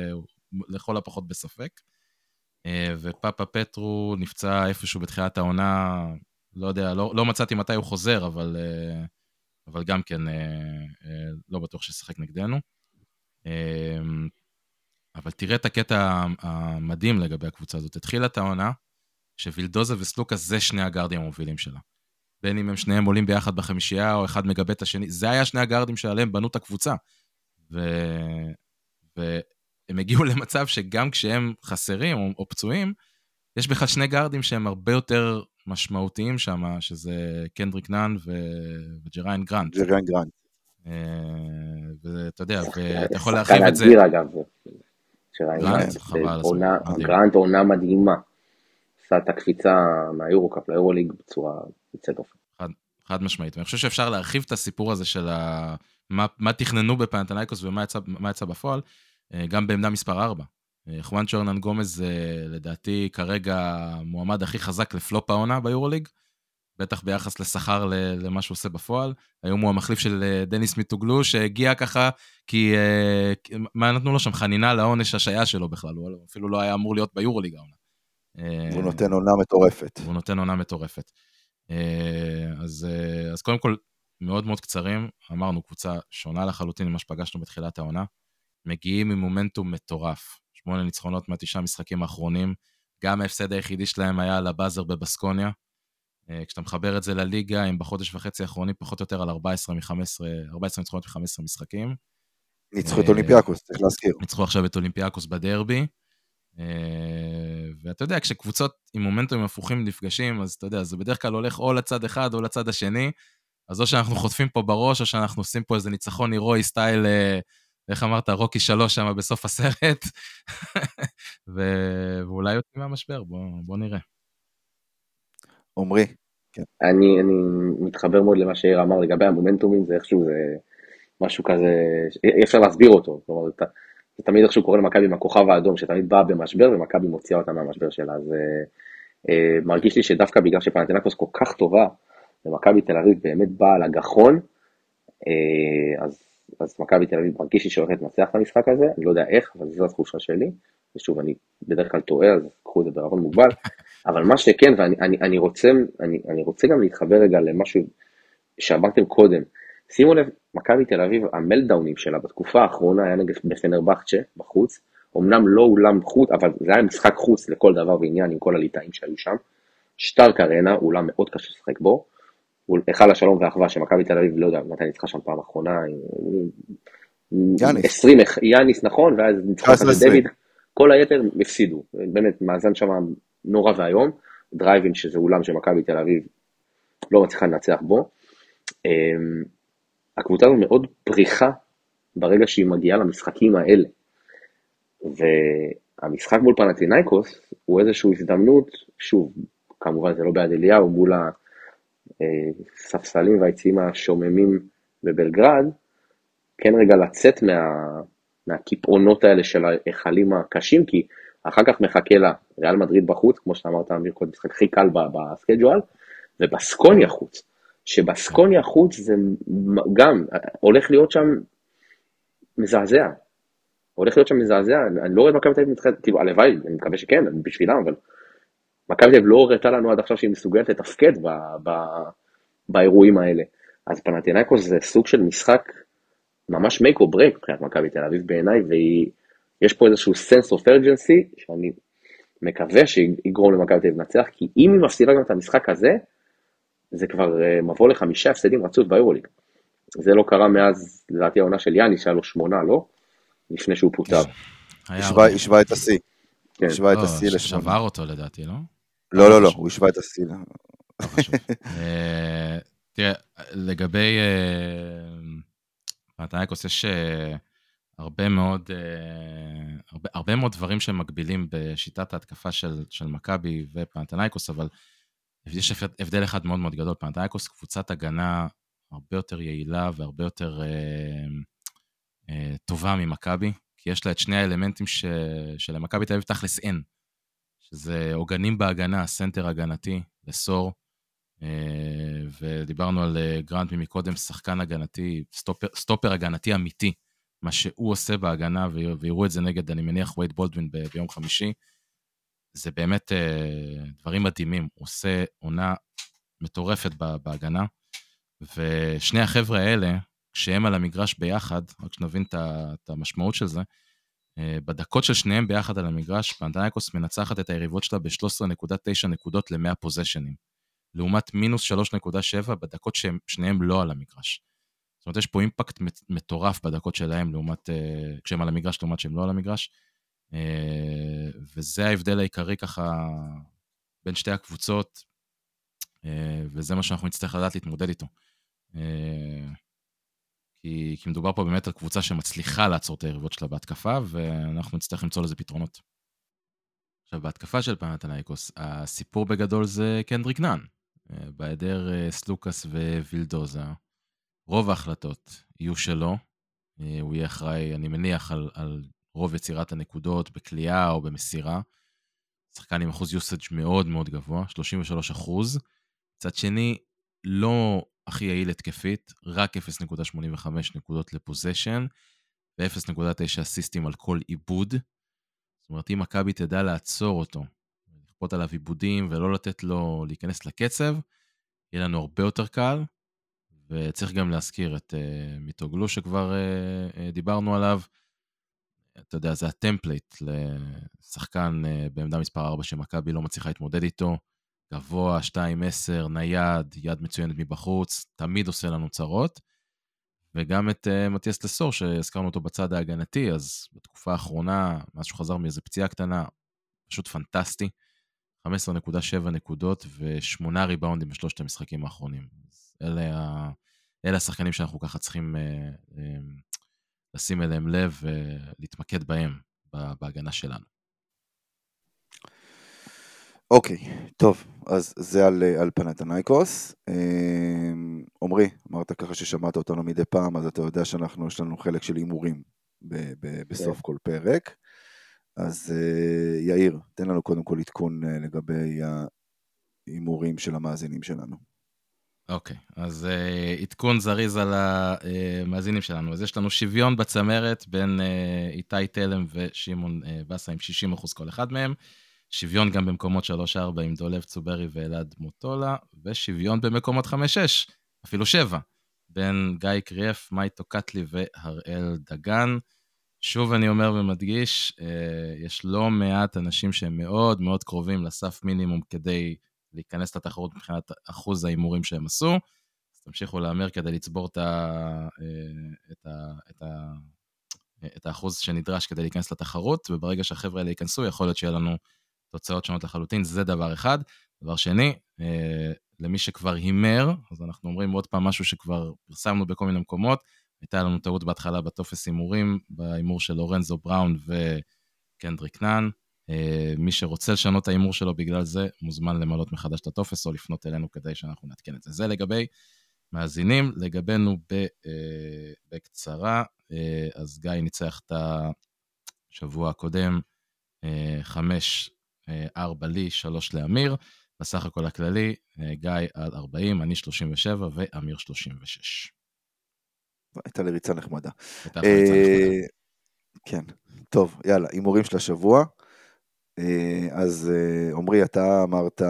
לכל הפחות בספק. ופאפה פטרו נפצע איפשהו בתחילת העונה, לא יודע, לא, לא מצאתי מתי הוא חוזר, אבל, אבל גם כן לא בטוח שישחק נגדנו. אבל תראה את הקטע המדהים לגבי הקבוצה הזאת. התחילה את העונה, שווילדוזה וסלוקאס זה שני הגארדים המובילים שלה. בין אם הם שניהם עולים ביחד בחמישייה, או אחד מגבה את השני, זה היה שני הגארדים שעליהם בנו את הקבוצה. ו... והם הגיעו למצב שגם כשהם חסרים או, או פצועים, יש בכלל שני גארדים שהם הרבה יותר משמעותיים שם, שזה קנדריק נאן ו... וג'ריין גרנט. ג'ריין גרנט. אה, ואתה יודע, ואתה יכול להרחיב את זה. אגב, שראינו, גרנט עונה מדהימה. עשה את הקפיצה מהיורוקאפ ליורוליג בצורה יוצאת אופן. חד, חד משמעית. ואני חושב שאפשר להרחיב את הסיפור הזה של ה... מה, מה תכננו בפנתנייקוס ומה יצא, יצא בפועל, אה, גם בעמדה מספר 4. חואן צ'ורנן גומז זה לדעתי כרגע המועמד הכי חזק לפלופ העונה ביורוליג. בטח ביחס לשכר למה שהוא עושה בפועל. היום הוא המחליף של אה, דניס מיטוגלו, שהגיע ככה, כי... אה, מה נתנו לו שם? חנינה לעונש השעיה שלו בכלל, הוא אפילו לא היה אמור להיות ביורוליג העונה. הוא אה, נותן עונה מטורפת. הוא נותן עונה מטורפת. אז, אז קודם כל, מאוד מאוד קצרים, אמרנו, קבוצה שונה לחלוטין ממה שפגשנו בתחילת העונה. מגיעים עם מומנטום מטורף. שמונה ניצחונות מהתשעה משחקים האחרונים. גם ההפסד היחידי שלהם היה על הבאזר בבסקוניה. אה, כשאתה מחבר את זה לליגה, הם בחודש וחצי האחרונים פחות או יותר על 14 מ-15, 14 ניצחונות מ-15 משחקים. ניצחו את אה, אולימפיאקוס, צריך להזכיר. ניצחו עכשיו את אולימפיאקוס בדרבי. אה, ואתה יודע, כשקבוצות עם מומנטומים הפוכים נפגשים, אז אתה יודע, זה בדרך כלל הולך או לצד אחד או לצד השני. אז או שאנחנו חוטפים פה בראש, או שאנחנו עושים פה איזה ניצחון הירואי סטייל, איך אמרת, רוקי שלוש שם בסוף הסרט, ואולי יוצאים מהמשבר, בוא, בוא נראה. עמרי. כן. אני, אני מתחבר מאוד למה שיאיר אמר לגבי המומנטומים, זה איכשהו זה משהו כזה, אי אפשר להסביר אותו. כלומר, זה, זה תמיד איכשהו קורה למכבי עם הכוכב האדום, שתמיד באה במשבר ומכבי מוציאה אותה מהמשבר שלה. אז אה, אה, מרגיש לי שדווקא בגלל שפנטינקוס כל כך טובה, ומכבי תל אביב באמת באה על הגחון, אה, אז, אז מכבי תל אביב מרגיש לי שהולכת לנצח את המשחק הזה, אני לא יודע איך, אבל זו התחושה שלי. ושוב, אני בדרך כלל טועה, אז קחו את זה בערבון מוגבל, אבל מה שכן, ואני אני, אני רוצה, אני, אני רוצה גם להתחבר רגע למשהו שאמרתם קודם, שימו לב, מכבי תל אביב, המלדאונים שלה בתקופה האחרונה היה נגד בפנרבכצ'ה בחוץ, אמנם לא אולם חוץ, אבל זה היה משחק חוץ לכל דבר ועניין עם כל הליטאים שהיו שם. שטארק ארנה, אולם מאוד קשה לשחק בו, הוא היכל השלום והאחווה שמכבי תל אביב, לא יודע מתי ניצחה שם פעם אחרונה, יאניס. 20, יאניס נכון, ואז ניצחה את דויד, כל היתר הפסידו, באמת מאזן שם נורא ואיום, דרייבין שזה אולם שמכבי תל אביב לא מצליחה לנצח בו. אמ, הקבוצה הזו מאוד פריכה ברגע שהיא מגיעה למשחקים האלה. והמשחק מול פנאתינאיקוס הוא איזושהי הזדמנות, שוב, כמובן זה לא ביד אליהו, מול הספסלים והיציעים השוממים בבלגרד, כן רגע לצאת מה, מהקיפאונות האלה של ההיכלים הקשים, כי אחר כך מחכה לה ריאל מדריד בחוץ, כמו שאתה אמרת, אמיר, קודם משחק הכי קל בסקייג'ואל, ובסקוניה חוץ. שבסקוניה חוץ זה גם הולך להיות שם מזעזע. הולך להיות שם מזעזע, אני לא רואה את מכבי תל אביב מתחילת, כאילו הלוואי, אני מקווה שכן, בשבילם, אבל מכבי תל אביב לא הראתה לנו עד עכשיו שהיא מסוגלת לתפקד ב, ב, באירועים האלה. אז פנטינאיקוס זה סוג של משחק ממש make or break מבחינת מכבי תל אביב בעיניי, ויש פה איזשהו sense of urgency, שאני מקווה שיגרום למכבי תל אביב לנצח, כי אם היא מפסידה גם את המשחק הזה, זה כבר אה, מבוא לחמישה הפסדים רצוף ביורוליג. זה לא קרה מאז, לדעתי העונה של יאני, שהיה לו שמונה, לא? לפני שהוא פוטר. השווה את השיא. כן. השווה את לא, השיא לשמונה. שבר אותו לדעתי, לא? לא, לא, לא, הוא השווה את השיא. לא. לא אה, תראה, לגבי אה, פנתנייקוס יש הרבה מאוד, אה, הרבה, הרבה מאוד דברים שמקבילים בשיטת ההתקפה של, של מכבי ופנתנייקוס, אבל יש הבדל אחד מאוד מאוד גדול. פנתנייקוס קבוצת הגנה הרבה יותר יעילה והרבה יותר אה, אה, טובה ממכבי, כי יש לה את שני האלמנטים ש, שלמכבי תל אביב תכלס אין, שזה עוגנים בהגנה, סנטר הגנתי לסור, אה, ודיברנו על אה, גרנט מקודם, שחקן הגנתי, stopper, stopper הגנתי אמיתי, מה שהוא עושה בהגנה, ויראו את זה נגד, אני מניח, וייד בולדווין ביום חמישי, זה באמת אה, דברים מדהימים. הוא עושה עונה מטורפת בהגנה, ושני החבר'ה האלה, כשהם על המגרש ביחד, רק שנבין את המשמעות של זה, בדקות של שניהם ביחד על המגרש, פנתנייקוס מנצחת את היריבות שלה ב-13.9 נקודות ל-100 פוזיישנים. לעומת מינוס 3.7 בדקות שהם שניהם לא על המגרש. זאת אומרת, יש פה אימפקט מטורף בדקות שלהם לעומת, uh, כשהם על המגרש לעומת שהם לא על המגרש. Uh, וזה ההבדל העיקרי ככה בין שתי הקבוצות, וזה מה שאנחנו נצטרך לדעת להתמודד איתו. כי, כי מדובר פה באמת על קבוצה שמצליחה לעצור את היריבות שלה בהתקפה, ואנחנו נצטרך למצוא לזה פתרונות. עכשיו, בהתקפה של פנתנייקוס, הסיפור בגדול זה קנדריק נאן. אה, בהיעדר אה, סלוקאס ווילדוזה, רוב ההחלטות יהיו שלו. אה, הוא יהיה אחראי, אני מניח, על, על רוב יצירת הנקודות בכלייה או במסירה. שחקן עם אחוז יוסאג' מאוד מאוד גבוה, 33 אחוז. מצד שני, לא הכי יעיל התקפית, רק 0.85 נקודות לפוזיישן, ו-0.9 אסיסטים על כל עיבוד. זאת אומרת, אם מכבי תדע לעצור אותו לכפות עליו עיבודים ולא לתת לו להיכנס לקצב, יהיה לנו הרבה יותר קל. וצריך גם להזכיר את uh, מיטוגלו שכבר uh, uh, דיברנו עליו. אתה יודע, זה ה template לשחקן אה, בעמדה מספר 4 שמכבי לא מצליחה להתמודד איתו. גבוה, 2-10, נייד, יד מצוינת מבחוץ, תמיד עושה לנו צרות. וגם את אה, מתיאס לסור, שהזכרנו אותו בצד ההגנתי, אז בתקופה האחרונה, מאז שהוא חזר מאיזה פציעה קטנה, פשוט פנטסטי. 15.7 נקודות ושמונה ריבאונדים בשלושת המשחקים האחרונים. אלה, ה... אלה השחקנים שאנחנו ככה צריכים אה, אה, לשים אליהם לב ולהתמקד בהם בהגנה שלנו. אוקיי, טוב, אז זה על, על פנתנייקוס. אה, עמרי, אמרת ככה ששמעת אותנו מדי פעם, אז אתה יודע שאנחנו, יש לנו חלק של הימורים בסוף. כן. כל פרק. אז uh, יאיר, תן לנו קודם כל עדכון uh, לגבי ההימורים של המאזינים שלנו. אוקיי, okay, אז uh, עדכון זריז על המאזינים שלנו. אז יש לנו שוויון בצמרת בין uh, איתי תלם ושמעון uh, בסה עם 60% כל אחד מהם. שוויון גם במקומות 3-4 עם דולב צוברי ואלעד מוטולה, ושוויון במקומות 5-6, אפילו 7, בין גיא קריאף, מייטו קטלי והראל דגן. שוב אני אומר ומדגיש, אה, יש לא מעט אנשים שהם מאוד מאוד קרובים לסף מינימום כדי להיכנס לתחרות מבחינת אחוז ההימורים שהם עשו. אז תמשיכו להמר כדי לצבור את, ה, אה, את, ה, את, ה, את האחוז שנדרש כדי להיכנס לתחרות, וברגע שהחבר'ה האלה ייכנסו, יכול להיות שיהיה לנו תוצאות שונות לחלוטין, זה דבר אחד. דבר שני, אה, למי שכבר הימר, אז אנחנו אומרים עוד פעם משהו שכבר פרסמנו בכל מיני מקומות, הייתה לנו טעות בהתחלה בטופס הימורים, בהימור של לורנזו בראון וקנדריק נאן. אה, מי שרוצה לשנות את ההימור שלו בגלל זה, מוזמן למלות מחדש את הטופס או לפנות אלינו כדי שאנחנו נעדכן את זה. זה לגבי מאזינים. לגבינו ב, אה, בקצרה, אה, אז גיא ניצח את השבוע הקודם, חמש, ארבע לי, שלוש לאמיר. בסך הכל הכללי, גיא עד 40, אני 37 ואמיר 36. הייתה לי ריצה נחמדה. אה, כן, טוב, יאללה, הימורים של השבוע. אה, אז אה, עמרי, אתה אמרת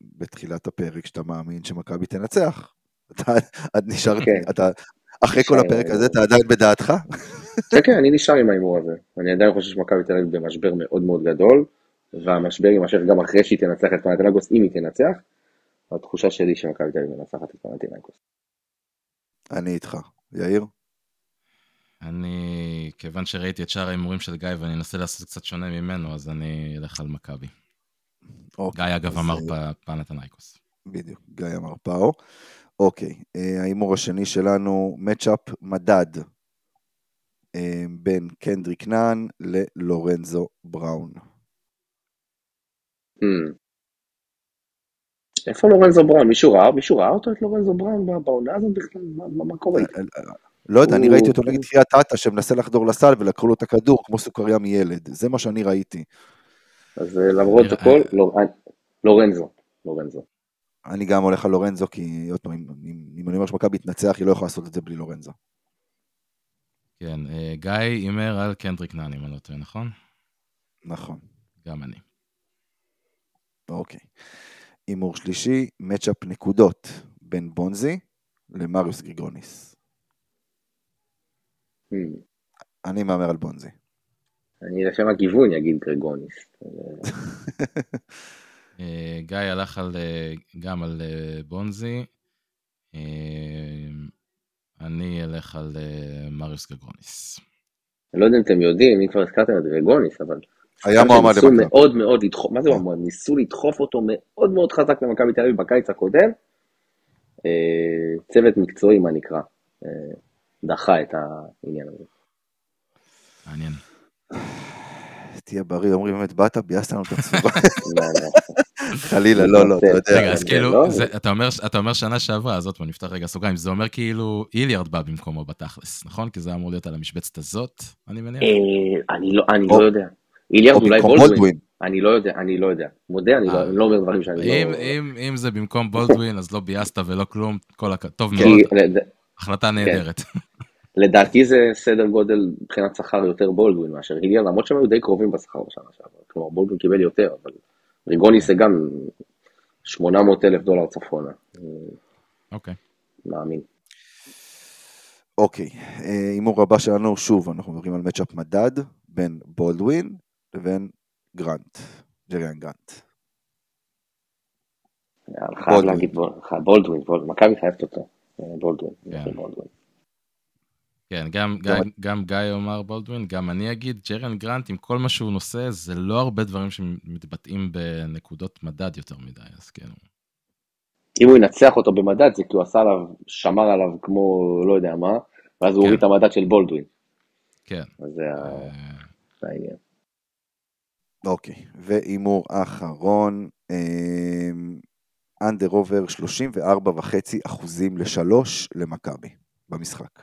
בתחילת הפרק שאתה מאמין שמכבי תנצח. אתה נשאר, כן. אתה, אחרי כל הפרק הזה אתה עדיין בדעתך? כן, כן, אני נשאר עם ההימור הזה. אני עדיין חושב שמכבי תל אביב במשבר מאוד מאוד גדול, והמשבר יימשך גם אחרי שהיא תנצח את פנטינגוס, אם היא תנצח. התחושה שלי שמכבי תל אביב מנצחת את פנטינגוס. אני איתך. יאיר? אני, כיוון שראיתי את שאר ההימורים של גיא ואני אנסה לעשות קצת שונה ממנו, אז אני אלך על מכבי. אוקיי, גיא אגב אמר זה... פנתנייקוס. בדיוק, גיא אמר פאו. אוקיי, אה, ההימור השני שלנו, מצ'אפ מדד אה, בין קנדריק נאן ללורנזו בראון. Hmm. איפה לורנזו בראון? מישהו ראה? מישהו ראה אותו את לורנזו בראון בעונה הזאת בכלל? מה קורה איתו? לא יודע, אני ראיתי אותו נגד קריית אתא שמנסה לחדור לסל ולקחו לו את הכדור כמו סוכריה מילד, זה מה שאני ראיתי. אז אה, למרות הכל, לא- אה, לורנזו, לורנזו. אני גם הולך על לורנזו, כי עוד פעם, אם, אני אומר שמכבי תנצח, היא לא יכולה לעשות את זה בלי לורנזו. כן, אה, גיא הימר על קנדריק נאן, אם אני לא טועה, נכון? נכון, גם אני. אוקיי. הימור שלישי, מצ'אפ נקודות בין בונזי למריוס גריגוניס. Hmm. אני מהמר על בונזי. אני לשם הגיוון אגיד גרגוניס. אה, גיא הלך על, אה, גם על אה, בונזי. אני אלך על מריוס גגרוניס. אני לא יודע אם אתם יודעים, אם כבר הזכרתם את גרגוניס, אבל... היה מועמד ניסו למכבי. מאוד מאוד לדחוף, מה זה. מועמד? ניסו לדחוף אותו מאוד מאוד חזק למכבי תל אביב בקיץ הקודם. אה, צוות מקצועי, מה נקרא, אה, דחה את העניין הזה. מעניין. תהיה בריא, אומרים באמת, באת, ביאסת לנו את הצורה. לא, לא. חלילה, לא, לא, אתה יודע. רגע, אז כאילו, לא? אתה אומר- שנה שעברה, אז עוד פעם נפתח רגע סוגריים, זה אומר כאילו איליארד בא במקומו בתכלס, נכון? כי זה אמור להיות על המשבצת הזאת, אני מניח. אה, אני לא- לא יודע. איליארד או אולי בולדווין. אני לא יודע, אני לא יודע. מודה, אני לא- אה. אני לא אומר דברים שאני אם- לא... אם- אם זה במקום בולדווין, אז לא ביאסת ולא כלום, כל הכ... טוב מאוד, החלטה נהדרת. לדעתי זה סדר גודל מבחינת שכר יותר בולדווין מאשר היליארד, למרות שהם היו די קרובים בשכר בשנה שעברה. כלומר, בולדווין קיבל יותר, אבל גריגוניס זה גם 800 אלף דולר צפונה. אוקיי. מאמין. אוקיי, אה, הימור הבא שלנו, שוב, אנחנו מדברים על matchup מדד בין בולדווין לבין גרנט, ג'ריאן גרנט. חייב בולדווין. להגיד בולדווין, בולדווין, מכבי חייבת אותו. אה, בולדווין, כן. בולדווין. כן, גם, גם- גם, גיא אומר בולדווין, גם אני אגיד, ג'ריאן גרנט, עם כל מה שהוא נושא, זה לא הרבה דברים שמתבטאים בנקודות מדד יותר מדי, אז כן. אם הוא ינצח אותו במדד זה כי הוא עשה עליו, שמר עליו כמו לא יודע מה, ואז הוא כן. הוריד את המדד של בולדווין. כן. אז זה אה, זה העניין. אוקיי, והימור אחרון, under over 34.5 אחוזים לשלוש למכבי במשחק.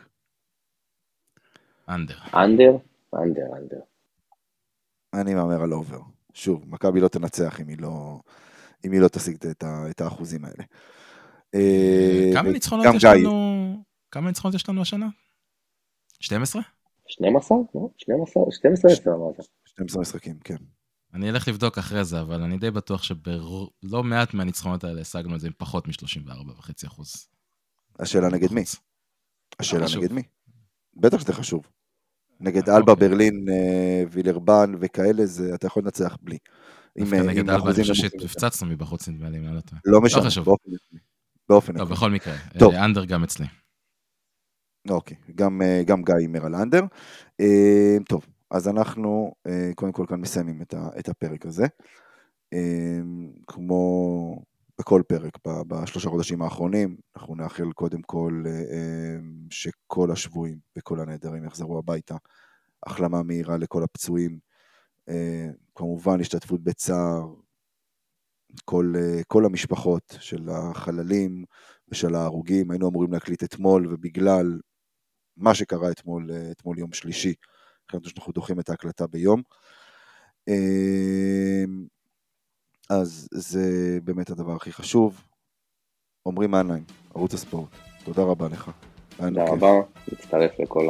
under. under, under, under. אני מהמר על over. שוב, מכבי לא תנצח אם היא לא, אם היא לא תשיג את, ה- את האחוזים האלה. אה, כמה ניצחונות יש. לנו? כמה ניצחונות יש לנו השנה? 12? 12? לא? 12? 12 10 אמרת. 12 משחקים, כן. אני אלך לבדוק אחרי זה, אבל אני די בטוח שבלא מעט מהניצחונות האלה השגנו את זה עם פחות מ-34.5 אחוז. השאלה נגד מי? השאלה. נגד מי? בטח שזה חשוב. נגד אה, אלבה, אוקיי. ברלין, אה, וילרבן וכאלה, זה, אתה יכול לנצח בלי. אה, נגד אלבה, אני חושב. שהפצצנו מבחוץ, נדמה לי, אם אני לא טועה. לא משנה, חשוב. באופן עקרוני. טוב, עקרוני. בכל מקרה, אנדר גם אצלי. אוקיי, גם, גיא הימר על אנדר. טוב, אז אנחנו אה, קודם כל כאן מסיימים את, הפרק הזה. אה, כמו בכל פרק בשלושה חודשים האחרונים, אנחנו נאחל קודם כל אה, שכל השבויים וכל הנעדרים יחזרו הביתה. החלמה מהירה לכל הפצועים. כמובן השתתפות בצער כל, כל המשפחות של החללים ושל ההרוגים. היינו אמורים להקליט אתמול, ובגלל מה שקרה אתמול, אתמול יום שלישי, החלטנו שאנחנו דוחים את ההקלטה ביום. אה, אז זה באמת הדבר הכי חשוב. עמרי מנהיים, ערוץ הספורט, תודה רבה לך. תודה. רבה, מצטרף לכל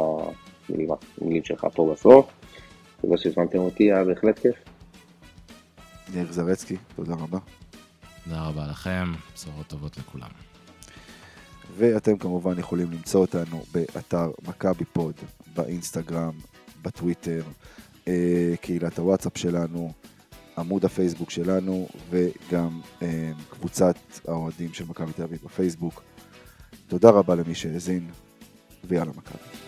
המילים המילים שלך פה בסוף. תודה שהזמנתם אותי, היה בהחלט כיף. יאיר זרצקי, תודה רבה. תודה רבה לכם, בשורות טובות לכולם. ואתם כמובן יכולים למצוא אותנו באתר מכבי פוד, באינסטגרם, בטוויטר, אה, קהילת הוואטסאפ שלנו, עמוד הפייסבוק שלנו, וגם אה, קבוצת האוהדים של מכבי תל אביב בפייסבוק. תודה רבה למי שהאזין, ויאללה מכבי.